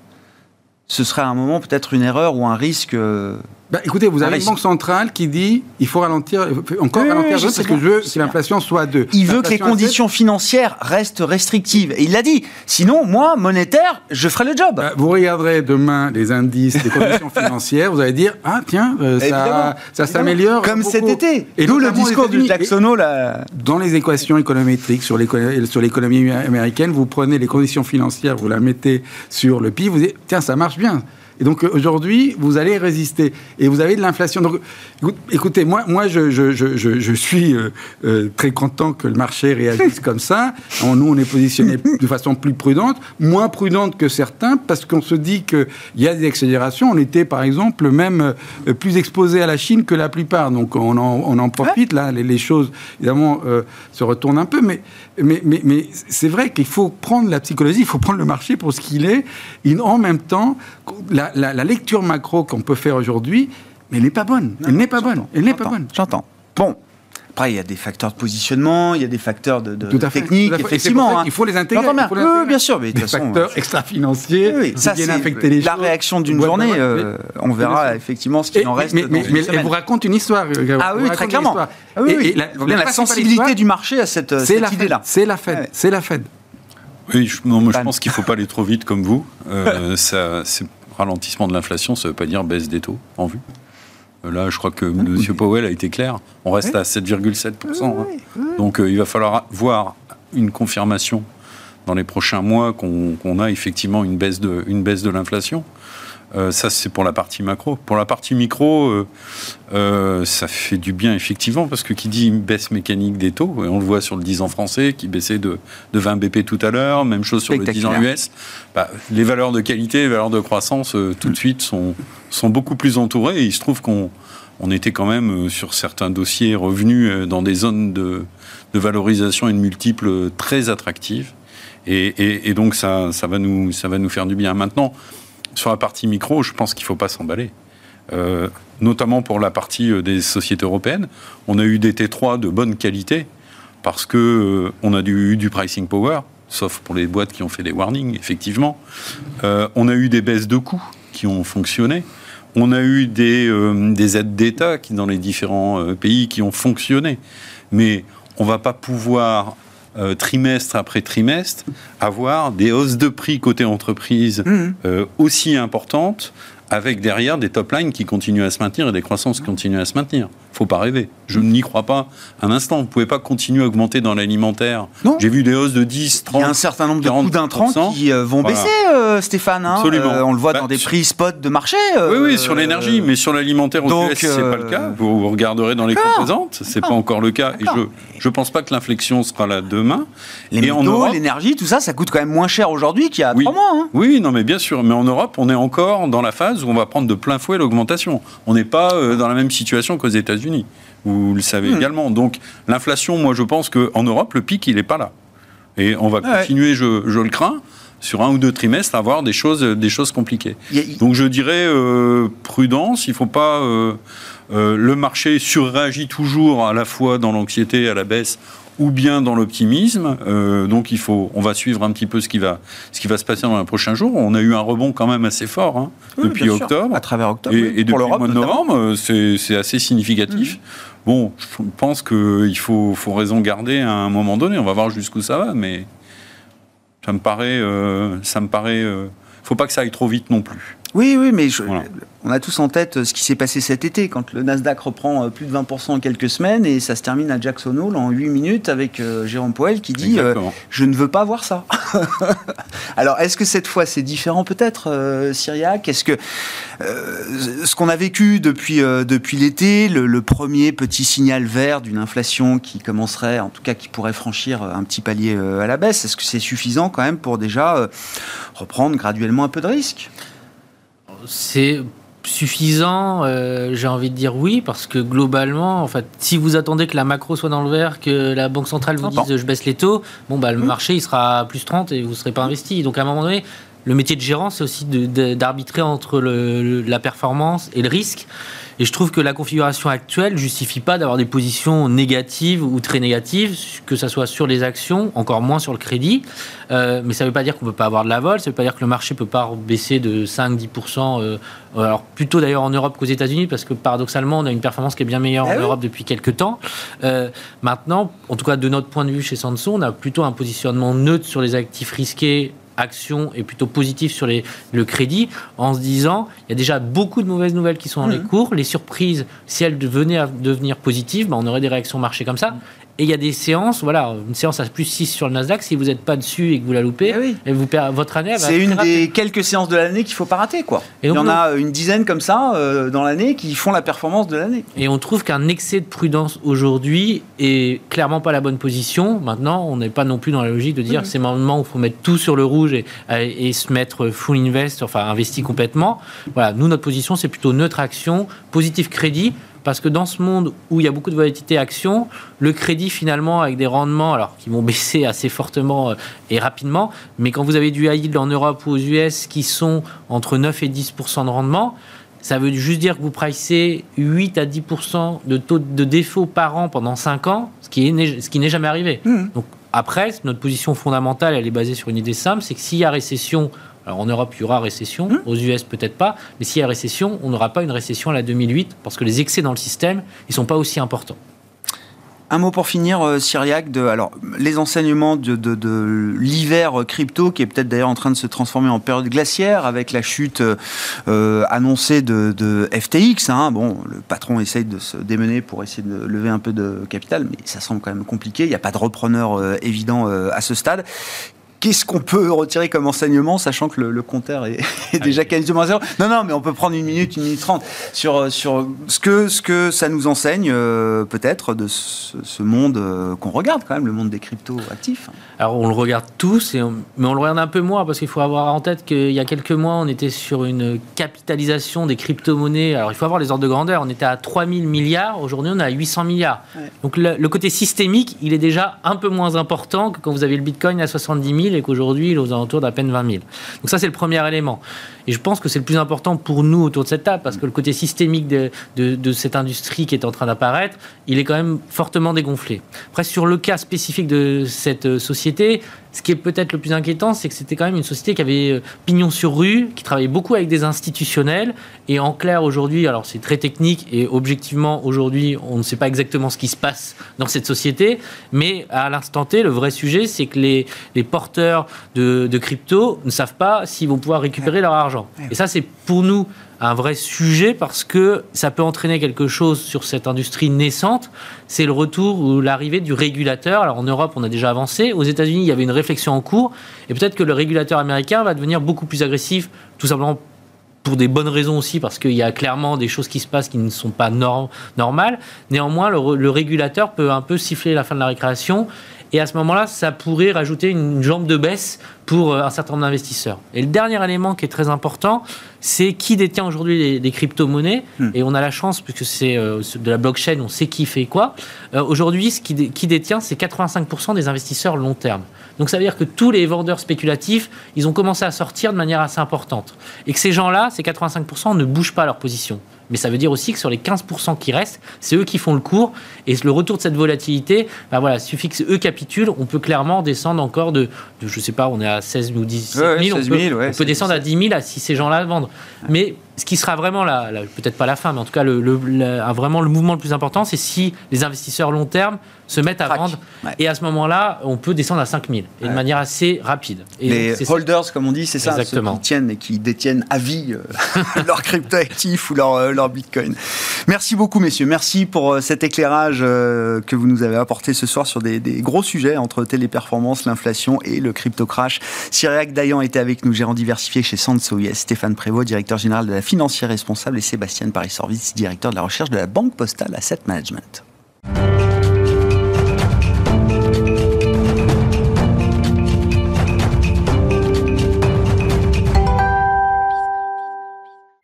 ce serait à un moment peut-être une erreur ou un risque euh, bah, écoutez, vous avez une banque centrale qui dit il faut ralentir, encore ralentir parce que je veux que l'inflation soit à 2. Il veut que les conditions financières restent restrictives. Et il l'a dit. Sinon, moi, monétaire, je ferai le job. Bah, vous regarderez demain les indices des conditions financières, vous allez dire ah tiens, euh, ça, ça s'améliore. Comme cet été. Et d'où le discours du Jacksono là. Dans les équations économétriques sur l'économie américaine, vous prenez les conditions financières, vous la mettez sur le PIB, vous dites tiens, ça marche bien. Et donc aujourd'hui, vous allez résister. Et vous avez de l'inflation. Donc écoutez, moi, moi je, je, je, je suis euh, euh, très content que le marché réagisse comme ça. nous, on est positionné de façon plus prudente, moins prudente que certains, parce qu'on se dit qu'il y a des accélérations. On était, par exemple, même euh, plus exposé à la Chine que la plupart. Donc on en, on en profite. Là, les, choses, évidemment, se retournent un peu. Mais, mais, mais, mais c'est vrai qu'il faut prendre la psychologie, il faut prendre le marché pour ce qu'il est. Et en même temps, la, la, lecture macro qu'on peut faire aujourd'hui, mais elle n'est pas bonne. elle n'est pas bonne. Elle n'est pas bonne. J'entends. Bon. Après, il y a des facteurs de positionnement, il y a des facteurs de, de technique, effectivement. Hein. Il faut les intégrer. oui, bien sûr. Mais des facteurs extra-financiers oui, ça, viennent affecter les La réaction d'une journée, euh, on verra effectivement ce qu'il en reste. Mais, mais, mais elle vous raconte une histoire. Ah oui, très clairement. Ah oui, la, sensibilité du marché à cette, idée-là. C'est la Fed. C'est la Fed. Oui, je, je pense qu'il ne faut pas aller trop vite comme vous. Euh, ça, c'est ralentissement de l'inflation, ça ne veut pas dire baisse des taux en vue. Là, je crois que M. Powell a été clair. On reste à 7,7%. Hein. Donc, euh, il va falloir voir une confirmation dans les prochains mois qu'on a effectivement une baisse de, une baisse de l'inflation. Euh, ça, c'est pour la partie macro. Pour la partie micro, euh, euh, ça fait du bien, effectivement, parce que qui dit une baisse mécanique des taux, et on le voit sur le 10 ans français, qui baissait de, de 20 BP tout à l'heure, même chose sur le 10 ans US, bah, les valeurs de qualité, les valeurs de croissance, tout de suite, sont, sont beaucoup plus entourées, et il se trouve qu'on on était quand même, sur certains dossiers, revenus dans des zones de, de valorisation et de multiples très attractives. Et, et, donc, ça, ça, va nous, ça va nous faire du bien. Maintenant, sur la partie micro, je pense qu'il ne faut pas s'emballer. Euh, notamment pour la partie euh, des sociétés européennes. On a eu des T3 de bonne qualité parce que euh, on a eu du pricing power, sauf pour les boîtes qui ont fait des warnings, effectivement. on a eu des baisses de coûts qui ont fonctionné. On a eu des, des aides d'État dans les différents pays, qui ont fonctionné. Mais on ne va pas pouvoir euh, trimestre après trimestre, avoir des hausses de prix côté entreprise mmh. euh, aussi importantes, avec derrière des top lines qui continuent à se maintenir et des croissances qui continuent à se maintenir faut pas rêver. Je n'y crois pas un instant. Vous pouvez pas continuer à augmenter dans l'alimentaire. J'ai vu des hausses de 10, 30, Il y a un certain nombre de coûts d'intrants qui euh, vont baisser, euh, Stéphane. Hein. Absolument. Euh, on le voit dans bah, des prix spot de marché. oui, oui, sur l'énergie, mais sur l'alimentaire au US, c'est pas le cas. Vous, regarderez dans les composantes, c'est pas encore le cas. Et je je pense pas que l'inflexion sera là demain. Les métaux, l'énergie, tout ça, ça coûte quand même moins cher aujourd'hui qu'il y a trois mois. Hein. Oui, non, mais bien sûr. Mais en Europe, on est encore dans la phase où on va prendre de plein fouet l'augmentation. On n'est pas dans la même situation qu'aux États-Unis. États-Unis. Vous le savez hmm. également. Donc l'inflation, moi je pense qu'en Europe, le pic, il n'est pas là. Et on va continuer, je, le crains, sur un ou deux trimestres, à avoir des choses, des choses compliquées. Donc je dirais euh, prudence, il ne faut pas... Euh, euh, le marché surréagit toujours à la fois dans l'anxiété à la baisse ou bien dans l'optimisme. Euh, donc il faut, on va suivre un petit peu ce qui va, ce qui va se passer dans les prochains jours. On a eu un rebond quand même assez fort hein, depuis octobre. À travers octobre. Et, depuis le mois de novembre, euh, c'est assez significatif. Mhm. Bon, je pense qu'il faut, faut raison garder à un moment donné. On va voir jusqu'où ça va, mais ça me paraît, euh, ça me paraît, faut pas que ça aille trop vite non plus. Oui, oui, mais on a tous en tête euh, ce qui s'est passé cet été, quand le Nasdaq reprend euh, plus de 20% en quelques semaines, et ça se termine à Jackson Hole en 8 minutes avec euh, Jérôme Poel qui dit Je ne veux pas voir ça ». Alors, est-ce que cette fois c'est différent peut-être, Syriac? Est-ce que ce qu'on a vécu depuis, depuis l'été, le, premier petit signal vert d'une inflation qui commencerait, en tout cas qui pourrait franchir un petit palier à la baisse, est-ce que c'est suffisant quand même pour déjà reprendre graduellement un peu de risque? C'est suffisant, euh, j'ai envie de dire oui, parce que globalement, en fait, si vous attendez que la macro soit dans le vert, que la Banque centrale vous dise je baisse les taux, bon, bah, le mmh. marché il sera plus 30 et vous ne serez pas investi. Donc à un moment donné, le métier de gérant, c'est aussi d'arbitrer entre la performance et le risque. Et je trouve que la configuration actuelle justifie pas d'avoir des positions négatives ou très négatives, que ce soit sur les actions, encore moins sur le crédit. Euh, mais ça ne veut pas dire qu'on ne peut pas avoir de la vol, ça ne veut pas dire que le marché ne peut pas baisser de 5-10%. Euh, alors plutôt d'ailleurs en Europe qu'aux États-Unis, parce que paradoxalement, on a une performance qui est bien meilleure en eh Europe depuis quelques temps. Euh, maintenant, en tout cas de notre point de vue chez Samsung, on a plutôt un positionnement neutre sur les actifs risqués action est plutôt positif sur les, le crédit en se disant il y a déjà beaucoup de mauvaises nouvelles qui sont dans les mmh. cours. Les surprises, si elles venaient à devenir positives, ben on aurait des réactions marché comme ça. Et il y a des séances, voilà, une séance à plus 6 sur le Nasdaq, si vous n'êtes pas dessus et que vous la loupez, eh et vous votre année C'est une des quelques séances de l'année qu'il ne faut pas rater, quoi. Et il y en a une dizaine comme ça euh, dans l'année qui font la performance de l'année. Et on trouve qu'un excès de prudence aujourd'hui est clairement pas la bonne position. Maintenant, on n'est pas non plus dans la logique de dire c'est moment où il faut mettre tout sur le rouge et, et, se mettre full invest, enfin investi complètement. Voilà, nous, notre position, c'est plutôt neutre action, positif crédit parce que dans ce monde où il y a beaucoup de volatilité action, le crédit finalement avec des rendements alors qui vont baisser assez fortement euh, et rapidement, mais quand vous avez du high yield en Europe ou aux US qui sont entre 9 et 10% de rendement, ça veut juste dire que vous pricez 8 à 10% de taux de défaut par an pendant 5 ans, ce qui n'est jamais arrivé. Mmh. Donc après, notre position fondamentale, elle est basée sur une idée simple, c'est que s'il y a récession alors en Europe, il y aura récession, mmh. aux US peut-être pas, mais s'il y a récession, on n'aura pas une récession à la 2008 parce que les excès dans le système, ils sont pas aussi importants. Un mot pour finir, euh, Syriac, de alors, les enseignements de, l'hiver crypto, qui est peut-être d'ailleurs en train de se transformer en période glaciaire, avec la chute euh, annoncée de, FTX. Hein. Bon, le patron essaye de se démener pour essayer de lever un peu de capital, mais ça semble quand même compliqué. Il n'y a pas de repreneur euh, évident à ce stade. Qu'est-ce qu'on peut retirer comme enseignement, sachant que le, compteur est, déjà quasiment à zéro Non, non, mais on peut prendre une minute, une minute trente sur, sur ce, que, ce que ça nous enseigne, euh, peut-être, de ce, monde euh, qu'on regarde quand même, le monde des cryptos actifs. Alors, on le regarde tous, et mais on le regarde un peu moins, parce qu'il faut avoir en tête qu'il y a quelques mois, on était sur une capitalisation des crypto-monnaies. Alors, il faut avoir les ordres de grandeur. On était à 3000 milliards, aujourd'hui, on est à 800 milliards. Donc, le, le côté systémique, il est déjà un peu moins important que quand vous avez le Bitcoin à 70 000 et qu'aujourd'hui, il est aux alentours d'à peine 20 000. Donc ça, c'est le premier élément. Et je pense que c'est le plus important pour nous autour de cette table, parce que le côté systémique de, cette industrie qui est en train d'apparaître, il est quand même fortement dégonflé. Après, sur le cas spécifique de cette euh, société, ce qui est peut-être le plus inquiétant, c'est que c'était quand même une société qui avait euh, pignon sur rue, qui travaillait beaucoup avec des institutionnels. Et en clair, aujourd'hui, alors c'est très technique et objectivement, aujourd'hui, on ne sait pas exactement ce qui se passe dans cette société. Mais à l'instant T, le vrai sujet, c'est que les, porteurs de crypto ne savent pas s'ils vont pouvoir récupérer leur argent. Et ça, c'est pour nous un vrai sujet parce que ça peut entraîner quelque chose sur cette industrie naissante. C'est le retour ou l'arrivée du régulateur. Alors en Europe, on a déjà avancé. Aux États-Unis, il y avait une réflexion en cours. Et peut-être que le régulateur américain va devenir beaucoup plus agressif, tout simplement pour des bonnes raisons aussi, parce qu'il y a clairement des choses qui se passent qui ne sont pas normales. Néanmoins, le, le, régulateur peut un peu siffler la fin de la récréation et à ce moment-là, ça pourrait rajouter une jambe de baisse pour euh, un certain nombre d'investisseurs. Et le dernier élément qui est très important, c'est qui détient aujourd'hui les, crypto-monnaies. Hmm. Et on a la chance, puisque c'est euh, de la blockchain, on sait qui fait quoi. Euh, aujourd'hui, ce qui, qui détient, c'est 85% des investisseurs long terme. Donc ça veut dire que tous les vendeurs spéculatifs, ils ont commencé à sortir de manière assez importante. Et que ces gens-là, ces 85%, ne bougent pas leur position mais ça veut dire aussi que sur les 15% qui restent, c'est eux qui font le cours. Et le retour de cette volatilité, ben voilà, suffit que eux capitulent, on peut clairement descendre encore de, je ne sais pas, on est à 16 ou 17 000, on, peut, on peut descendre à 10 000 si ces gens-là vendent. Mais ce qui sera vraiment, la, peut-être pas la fin, mais en tout cas, le, vraiment le mouvement le plus important, c'est si les investisseurs long terme se mettent à vendre. Et à ce moment-là, on peut descendre à 5000 et de manière assez rapide. Et les holders, comme on dit, c'est ça, Exactement. ceux qui tiennent et qui détiennent à vie euh, leur cryptoactif ou leur, euh, leur bitcoin. Merci beaucoup, messieurs. Merci pour euh, cet éclairage que vous nous avez apporté ce soir sur des, gros sujets entre téléperformance, l'inflation et le crypto crash. Cyriac Dayan était avec nous, gérant diversifié chez Sansoyes. Stéphane Prévost, directeur général de la financier responsable, et Sébastien Paris-Sorvis, directeur de la recherche de la Banque Postale Asset Management.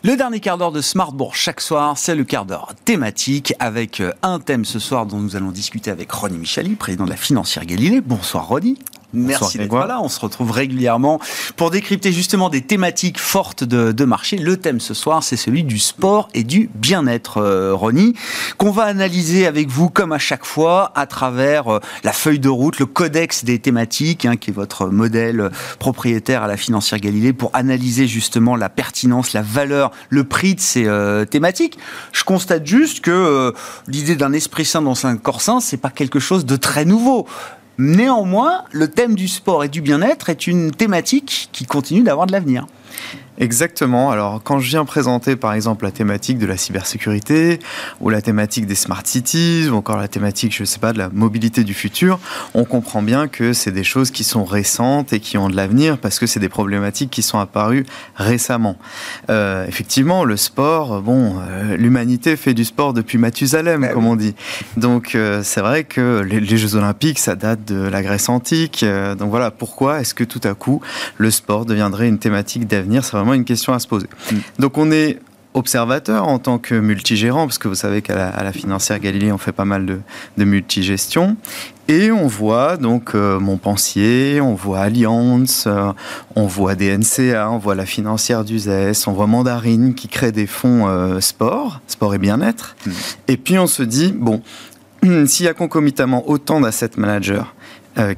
Le dernier quart d'heure de Smartbourg chaque soir, c'est le quart d'heure thématique avec euh, un thème ce soir dont nous allons discuter avec Ronnie Michali, président de la financière Galilée. Bonsoir Ronnie. Merci d'être là. On se retrouve régulièrement pour décrypter justement des thématiques fortes de, marché. Le thème ce soir, c'est celui du sport et du bien-être, euh, Ronnie, qu'on va analyser avec vous comme à chaque fois à travers euh, la feuille de route, le codex des thématiques, hein, qui est votre modèle propriétaire à la financière Galilée, pour analyser justement la pertinence, la valeur, le prix de ces euh, thématiques. Je constate juste que l'idée d'un esprit sain dans un corps sain, c'est pas quelque chose de très nouveau. Néanmoins, le thème du sport et du bien-être est une thématique qui continue d'avoir de l'avenir. Exactement. Alors, quand je viens présenter, par exemple, la thématique de la cybersécurité, ou la thématique des smart cities, ou encore la thématique, je ne sais pas, de la mobilité du futur, on comprend bien que c'est des choses qui sont récentes et qui ont de l'avenir, parce que c'est des problématiques qui sont apparues récemment. Euh, effectivement, le sport, bon, euh, l'humanité fait du sport depuis Mathusalem, bah comme on dit. Donc, euh, c'est vrai que les, les, Jeux Olympiques, ça date de la Grèce antique. donc voilà, pourquoi est-ce que tout à coup, le sport deviendrait une thématique d'avenir C'est une question à se poser. Mm. Donc on est observateur en tant que multigérant, parce que vous savez qu'à la, financière Galilée, on fait pas mal de, de multigestion. Et on voit donc euh, Montpensier, on voit Allianz, euh, on voit DNCA, on voit la financière d'Uzès, on voit Mandarine qui crée des fonds euh, sport, sport et bien-être. Mm. Et puis on se dit, bon, s'il y a concomitamment autant d'asset managers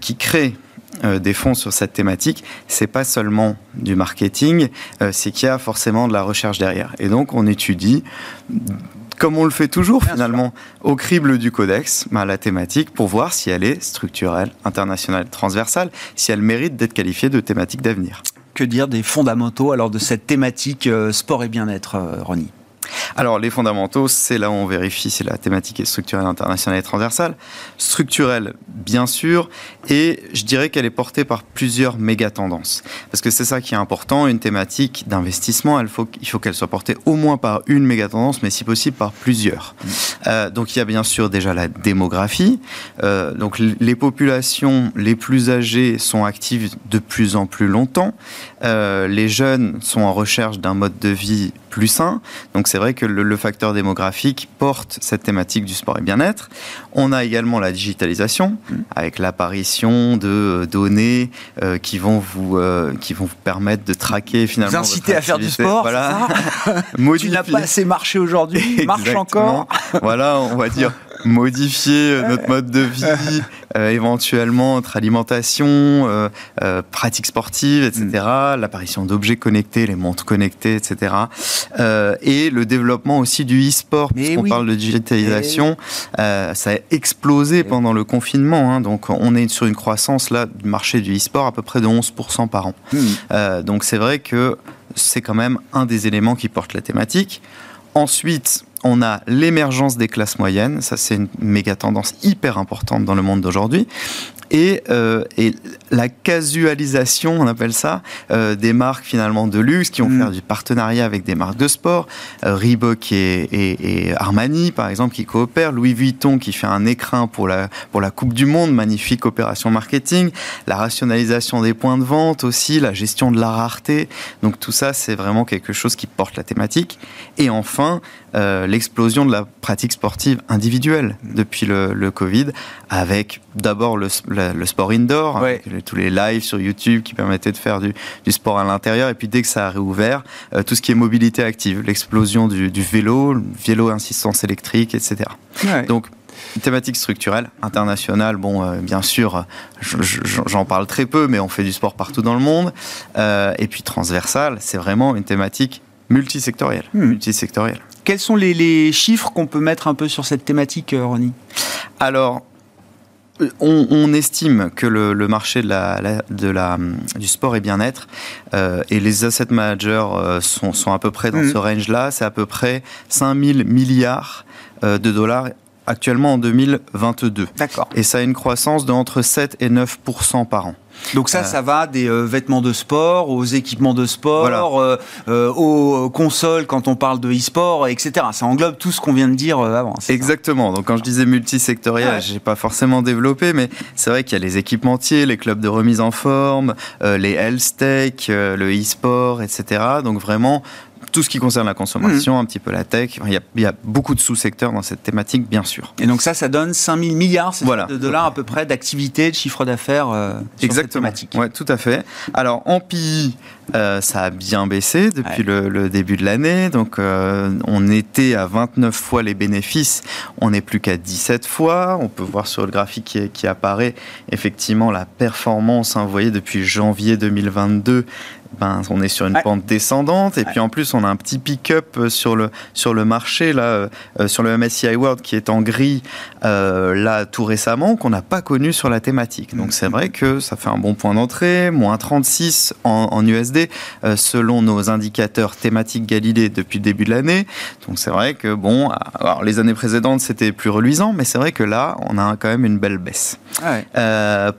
qui créent euh, des fonds sur cette thématique, c'est pas seulement du marketing, euh, c'est qu'il y a forcément de la recherche derrière. Et donc on étudie comme on le fait toujours finalement, au crible du codex, bah, la thématique pour voir si elle est structurelle, internationale, transversale, si elle mérite d'être qualifiée de thématique d'avenir. Que dire des fondamentaux alors de cette thématique euh, sport et bien-être, Ronnie? Alors, les fondamentaux, c'est là où on vérifie si la thématique est structurelle, internationale et transversale. Structurelle, bien sûr, et je dirais qu'elle est portée par plusieurs méga tendances. Parce que c'est ça qui est important, une thématique d'investissement, il faut, qu'elle soit portée au moins par une méga tendance, mais si possible par plusieurs. Euh, donc, il y a bien sûr déjà la démographie. Euh, donc, les populations les plus âgées sont actives de plus en plus longtemps. Euh, les jeunes sont en recherche d'un mode de vie plus sain. Donc c'est vrai que le, facteur démographique porte cette thématique du sport et bien-être. On a également la digitalisation avec l'apparition de données euh, qui vont vous euh, qui vont vous permettre de traquer finalement. Vous inciter à faire du sport. Voilà. tu n'as pas assez marché aujourd'hui. Marche encore. voilà, on va dire modifier euh, notre mode de vie, euh, éventuellement notre alimentation, euh, euh pratiques sportives, etc. Mm. L'apparition d'objets connectés, les montres connectées, etc. Euh, et le développement aussi du e-sport, puisqu'on parle de digitalisation, ça a explosé pendant le confinement. Hein, donc on est sur une croissance là du marché du e-sport à peu près de 11% par an. Mm. donc c'est vrai que c'est quand même un des éléments qui porte la thématique. Ensuite, on a l'émergence des classes moyennes, ça c'est une méga tendance hyper importante dans le monde d'aujourd'hui. Et, euh, et, la casualisation, on appelle ça, euh, des marques finalement de luxe qui vont mm. faire du partenariat avec des marques de sport, euh, Reebok et, et, Armani par exemple qui coopèrent, Louis Vuitton qui fait un écrin pour la, pour la Coupe du Monde, magnifique opération marketing, la rationalisation des points de vente aussi, la gestion de la rareté, donc tout ça c'est vraiment quelque chose qui porte la thématique. Et enfin, euh, l'explosion de la pratique sportive individuelle depuis le, le Covid, avec d'abord le, le, sport indoor, avec tous les lives sur YouTube qui permettaient de faire du, du sport à l'intérieur, et puis dès que ça a réouvert, euh, tout ce qui est mobilité active, l'explosion du, du, vélo, vélo assistance électrique, etc. Donc une thématique structurelle, internationale, bon, euh, bien sûr, j'en parle très peu, mais on fait du sport partout dans le monde. Euh, et puis transversale, c'est vraiment une thématique multisectorielle. Hmm. multisectorielle. Quels sont les, chiffres qu'on peut mettre un peu sur cette thématique, euh, Ronnie? Alors, on, estime que le, marché de la, de la, du sport et bien-être euh, et les asset managers euh, sont, sont, à peu près dans mmh. ce range-là. C'est à peu près 5 000 milliards de dollars actuellement en 2022. D'accord. Et ça a une croissance de entre 7 et 9% par an. Donc ça, euh. ça va des euh, vêtements de sport aux équipements de sport, euh, aux consoles quand on parle de e-sport, etc. Ça englobe tout ce qu'on vient de dire avant. Exactement. Donc quand je disais multisectoriel, je j'ai pas forcément développé, mais c'est vrai qu'il y a les équipementiers, les clubs de remise en forme, les health tech, le e-sport, etc. Donc vraiment tout ce qui concerne la consommation, mmh. un petit peu la tech. Il y a, beaucoup de sous-secteurs dans cette thématique, bien sûr. Et donc ça, ça donne 5000 milliards de dollars à peu près d'activité, de chiffre d'affaires euh, sur cette thématique. Oui, tout à fait. Alors en PI, euh, ça a bien baissé depuis le, début de l'année. Donc euh, on était à 29 fois les bénéfices, on n'est plus qu'à 17 fois. On peut voir sur le graphique qui, apparaît effectivement la performance. Hein, vous voyez, depuis janvier 2022, ben, on est sur une pente descendante et puis en plus on a un petit pick-up euh, sur le sur le marché là euh, euh, sur le MSCI World qui est en gris là tout récemment qu'on n'a pas connu sur la thématique. Donc c'est vrai que ça fait un bon point d'entrée, moins 36 en, USD selon nos indicateurs thématiques Galilée depuis le début de l'année. Donc c'est vrai que bon, alors les années précédentes c'était plus reluisant, mais c'est vrai que là on a quand même une belle baisse.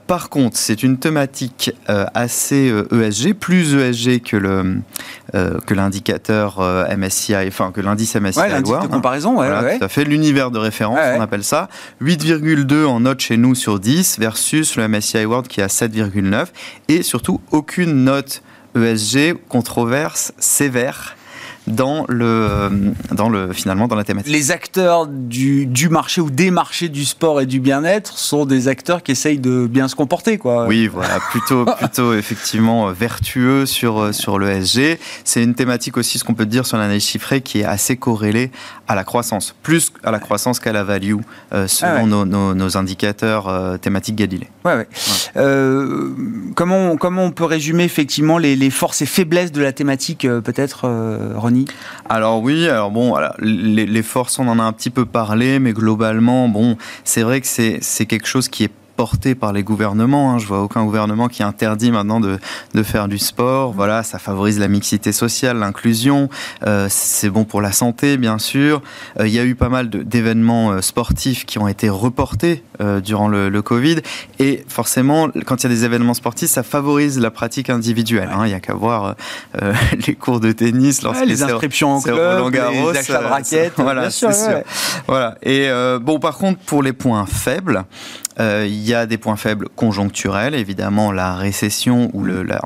par contre c'est une thématique assez ESG, e plus ESG que le euh, que l'indicateur euh, MSCI, enfin que l'indice MSCI ouais, de comparaison, ouais, voilà, Tout à fait, l'univers de référence, on appelle ça. 8,2 en note chez nous sur 10 versus le MSCI World qui a 7,9 et surtout aucune note ESG controverse sévère dans le, dans le, finalement, dans la thématique. Les acteurs du, du marché ou des marchés du sport et du bien-être sont des acteurs qui essayent de bien se comporter, quoi. Oui, voilà, plutôt, plutôt effectivement vertueux sur, sur le SG. C'est une thématique aussi, ce qu'on peut dire sur l'analyse chiffrée, qui est assez corrélée à la croissance, plus à la croissance qu'à la value, euh, selon ah nos, nos, indicateurs euh, thématiques Galilée. Ouais, ouais. Euh, comment, comment on peut résumer effectivement les, les forces et faiblesses de la thématique, peut-être, Alors oui, alors bon, voilà, les, forces, on en a un petit peu parlé, mais globalement, bon, c'est vrai que c'est quelque chose qui est porté par les gouvernements. Hein. Je vois aucun gouvernement qui interdit maintenant de, de faire du sport. Voilà, ça favorise la mixité sociale, l'inclusion. Euh, c'est bon pour la santé, bien sûr. Euh, il y a eu pas mal d'événements euh, sportifs qui ont été reportés durant le, le, Covid. Et forcément, quand il y a des événements sportifs, ça favorise la pratique individuelle. Hein. Il n'y a qu'à voir les cours de tennis, lorsque les inscriptions en club, les achats de raquettes. Voilà, c'est sûr. Voilà. Et bon, par contre, pour les points faibles, euh, il y a des points faibles conjoncturels, évidemment la récession ou le, la,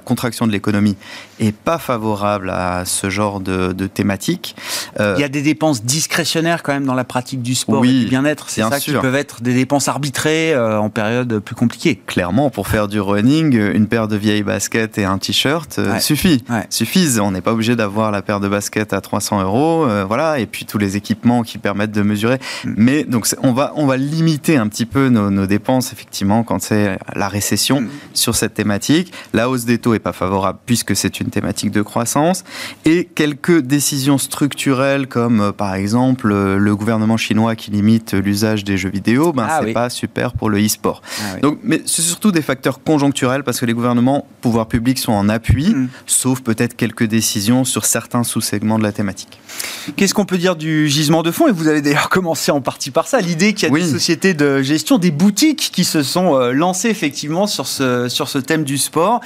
contraction de l'économie est pas favorable à ce genre de, de thématique. Euh, il y a des dépenses discrétionnaires quand même dans la pratique du sport et du bien-être, c'est ça qui peuvent être des dépenses arbitrées euh, en période plus compliquée. Clairement, pour faire du running, une paire de vieilles baskets et un t-shirt suffit, suffisent. On n'est pas obligé d'avoir la paire de baskets à 300 euros, voilà, et puis tous les équipements qui permettent de mesurer. Mm. Mais donc on va on va limiter un petit peu nos, dépenses, effectivement, quand c'est la récession mm. sur cette thématique. La hausse des taux n'est pas favorable puisque c'est une thématique de croissance. Et quelques décisions structurelles, comme euh, par exemple euh, le gouvernement chinois qui limite l'usage des jeux vidéo, ben, ah c'est pas super pour le e-sport. Ah Donc, mais c'est surtout des facteurs conjoncturels parce que les gouvernements, pouvoirs publics sont en appui, mm. sauf peut-être quelques décisions sur certains sous-segments de la thématique. Qu'est-ce qu'on peut dire du gisement de fonds? Et vous avez d'ailleurs commencé en partie par ça, l'idée qu'il y a des sociétés de gestion, des boutiques qui se sont euh, lancées effectivement sur ce, sur ce thème du sport.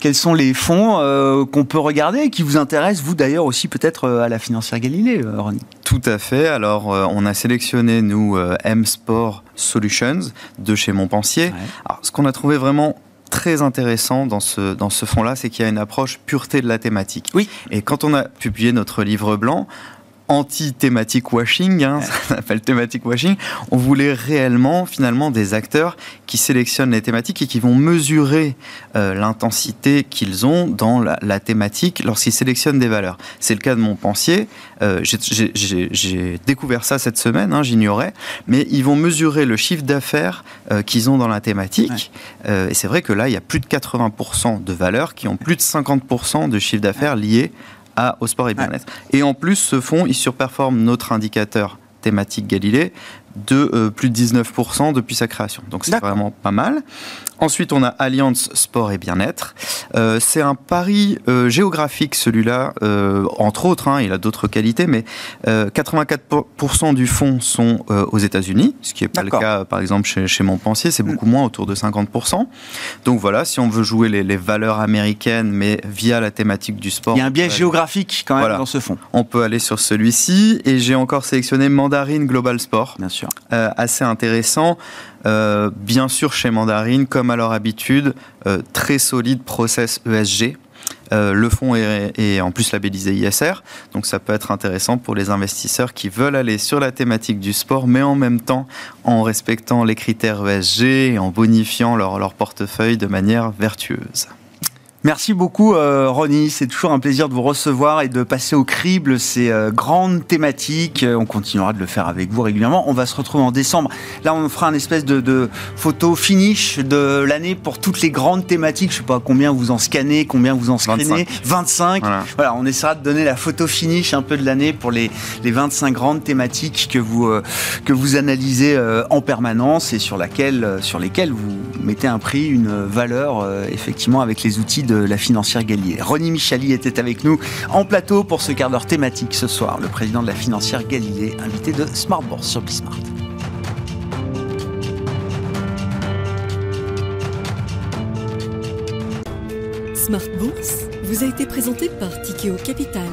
Quels sont les fonds euh, qu'on peut regarder et qui vous intéressent, vous d'ailleurs aussi peut-être à la financière Galilée, Ronnie Tout à fait. Alors, on a sélectionné, nous, M Sport Solutions de chez Montpensier. Alors, ce qu'on a trouvé vraiment très intéressant dans ce, dans ce fonds-là, c'est qu'il y a une approche pureté de la thématique. Oui. Et quand on a publié notre livre blanc, anti-thématique washing, hein, ça s'appelle thématique washing, on voulait réellement finalement des acteurs qui sélectionnent les thématiques et qui vont mesurer euh, l'intensité qu'ils ont dans la, thématique lorsqu'ils sélectionnent des valeurs. C'est le cas de mon pensier, euh, j'ai découvert ça cette semaine, hein, j'ignorais, mais ils vont mesurer le chiffre d'affaires euh, qu'ils ont dans la thématique. et c'est vrai que là, il y a plus de 80% de valeurs qui ont plus de 50% de chiffre d'affaires liés à, au sport et bien-être. Et en plus, ce fonds, il surperforme notre indicateur thématique Galilée de euh, plus de 19% depuis sa création. Donc c'est vraiment pas mal. Ensuite, on a Alliance Sport et Bien-être. Euh, c'est un pari euh, géographique, celui-là, entre autres. Hein, il a d'autres qualités, mais 84% du fonds sont aux États-Unis, ce qui n'est pas le cas, par exemple, chez, chez Montpensier. C'est beaucoup mm. moins, autour de 50%. Donc voilà, si on veut jouer les, valeurs américaines, mais via la thématique du sport. Il y a un biais géographique quand même dans ce fonds. On peut aller sur celui-ci. Et j'ai encore sélectionné Mandarine Global Sport. Bien sûr. Assez intéressant. Euh, bien sûr, chez Mandarine, comme à leur habitude, euh, très solide process ESG. Euh, le fonds est, en plus labellisé ISR, donc ça peut être intéressant pour les investisseurs qui veulent aller sur la thématique du sport, mais en même temps en respectant les critères ESG et en bonifiant leur portefeuille de manière vertueuse. Merci beaucoup, euh, Ronnie. C'est toujours un plaisir de vous recevoir et de passer au crible ces euh, grandes thématiques. On continuera de le faire avec vous régulièrement. On va se retrouver en décembre. Là, on fera un espèce de, photo finish de l'année pour toutes les grandes thématiques. Je sais pas combien vous en scannez, combien vous en scannez. 25. Voilà. on essaiera de donner la photo finish un peu de l'année pour les, les 25 grandes thématiques que vous, euh, que vous analysez euh, en permanence et sur, laquelle, sur lesquelles vous mettez un prix, une valeur, effectivement, avec les outils de de la financière Gallier. Ronnie Michali était avec nous en plateau pour ce quart d'heure thématique ce soir. Le président de la financière Galilée, invité de Smart sur Bismart. Smart Bourse vous a été présenté par Tikeo Capital.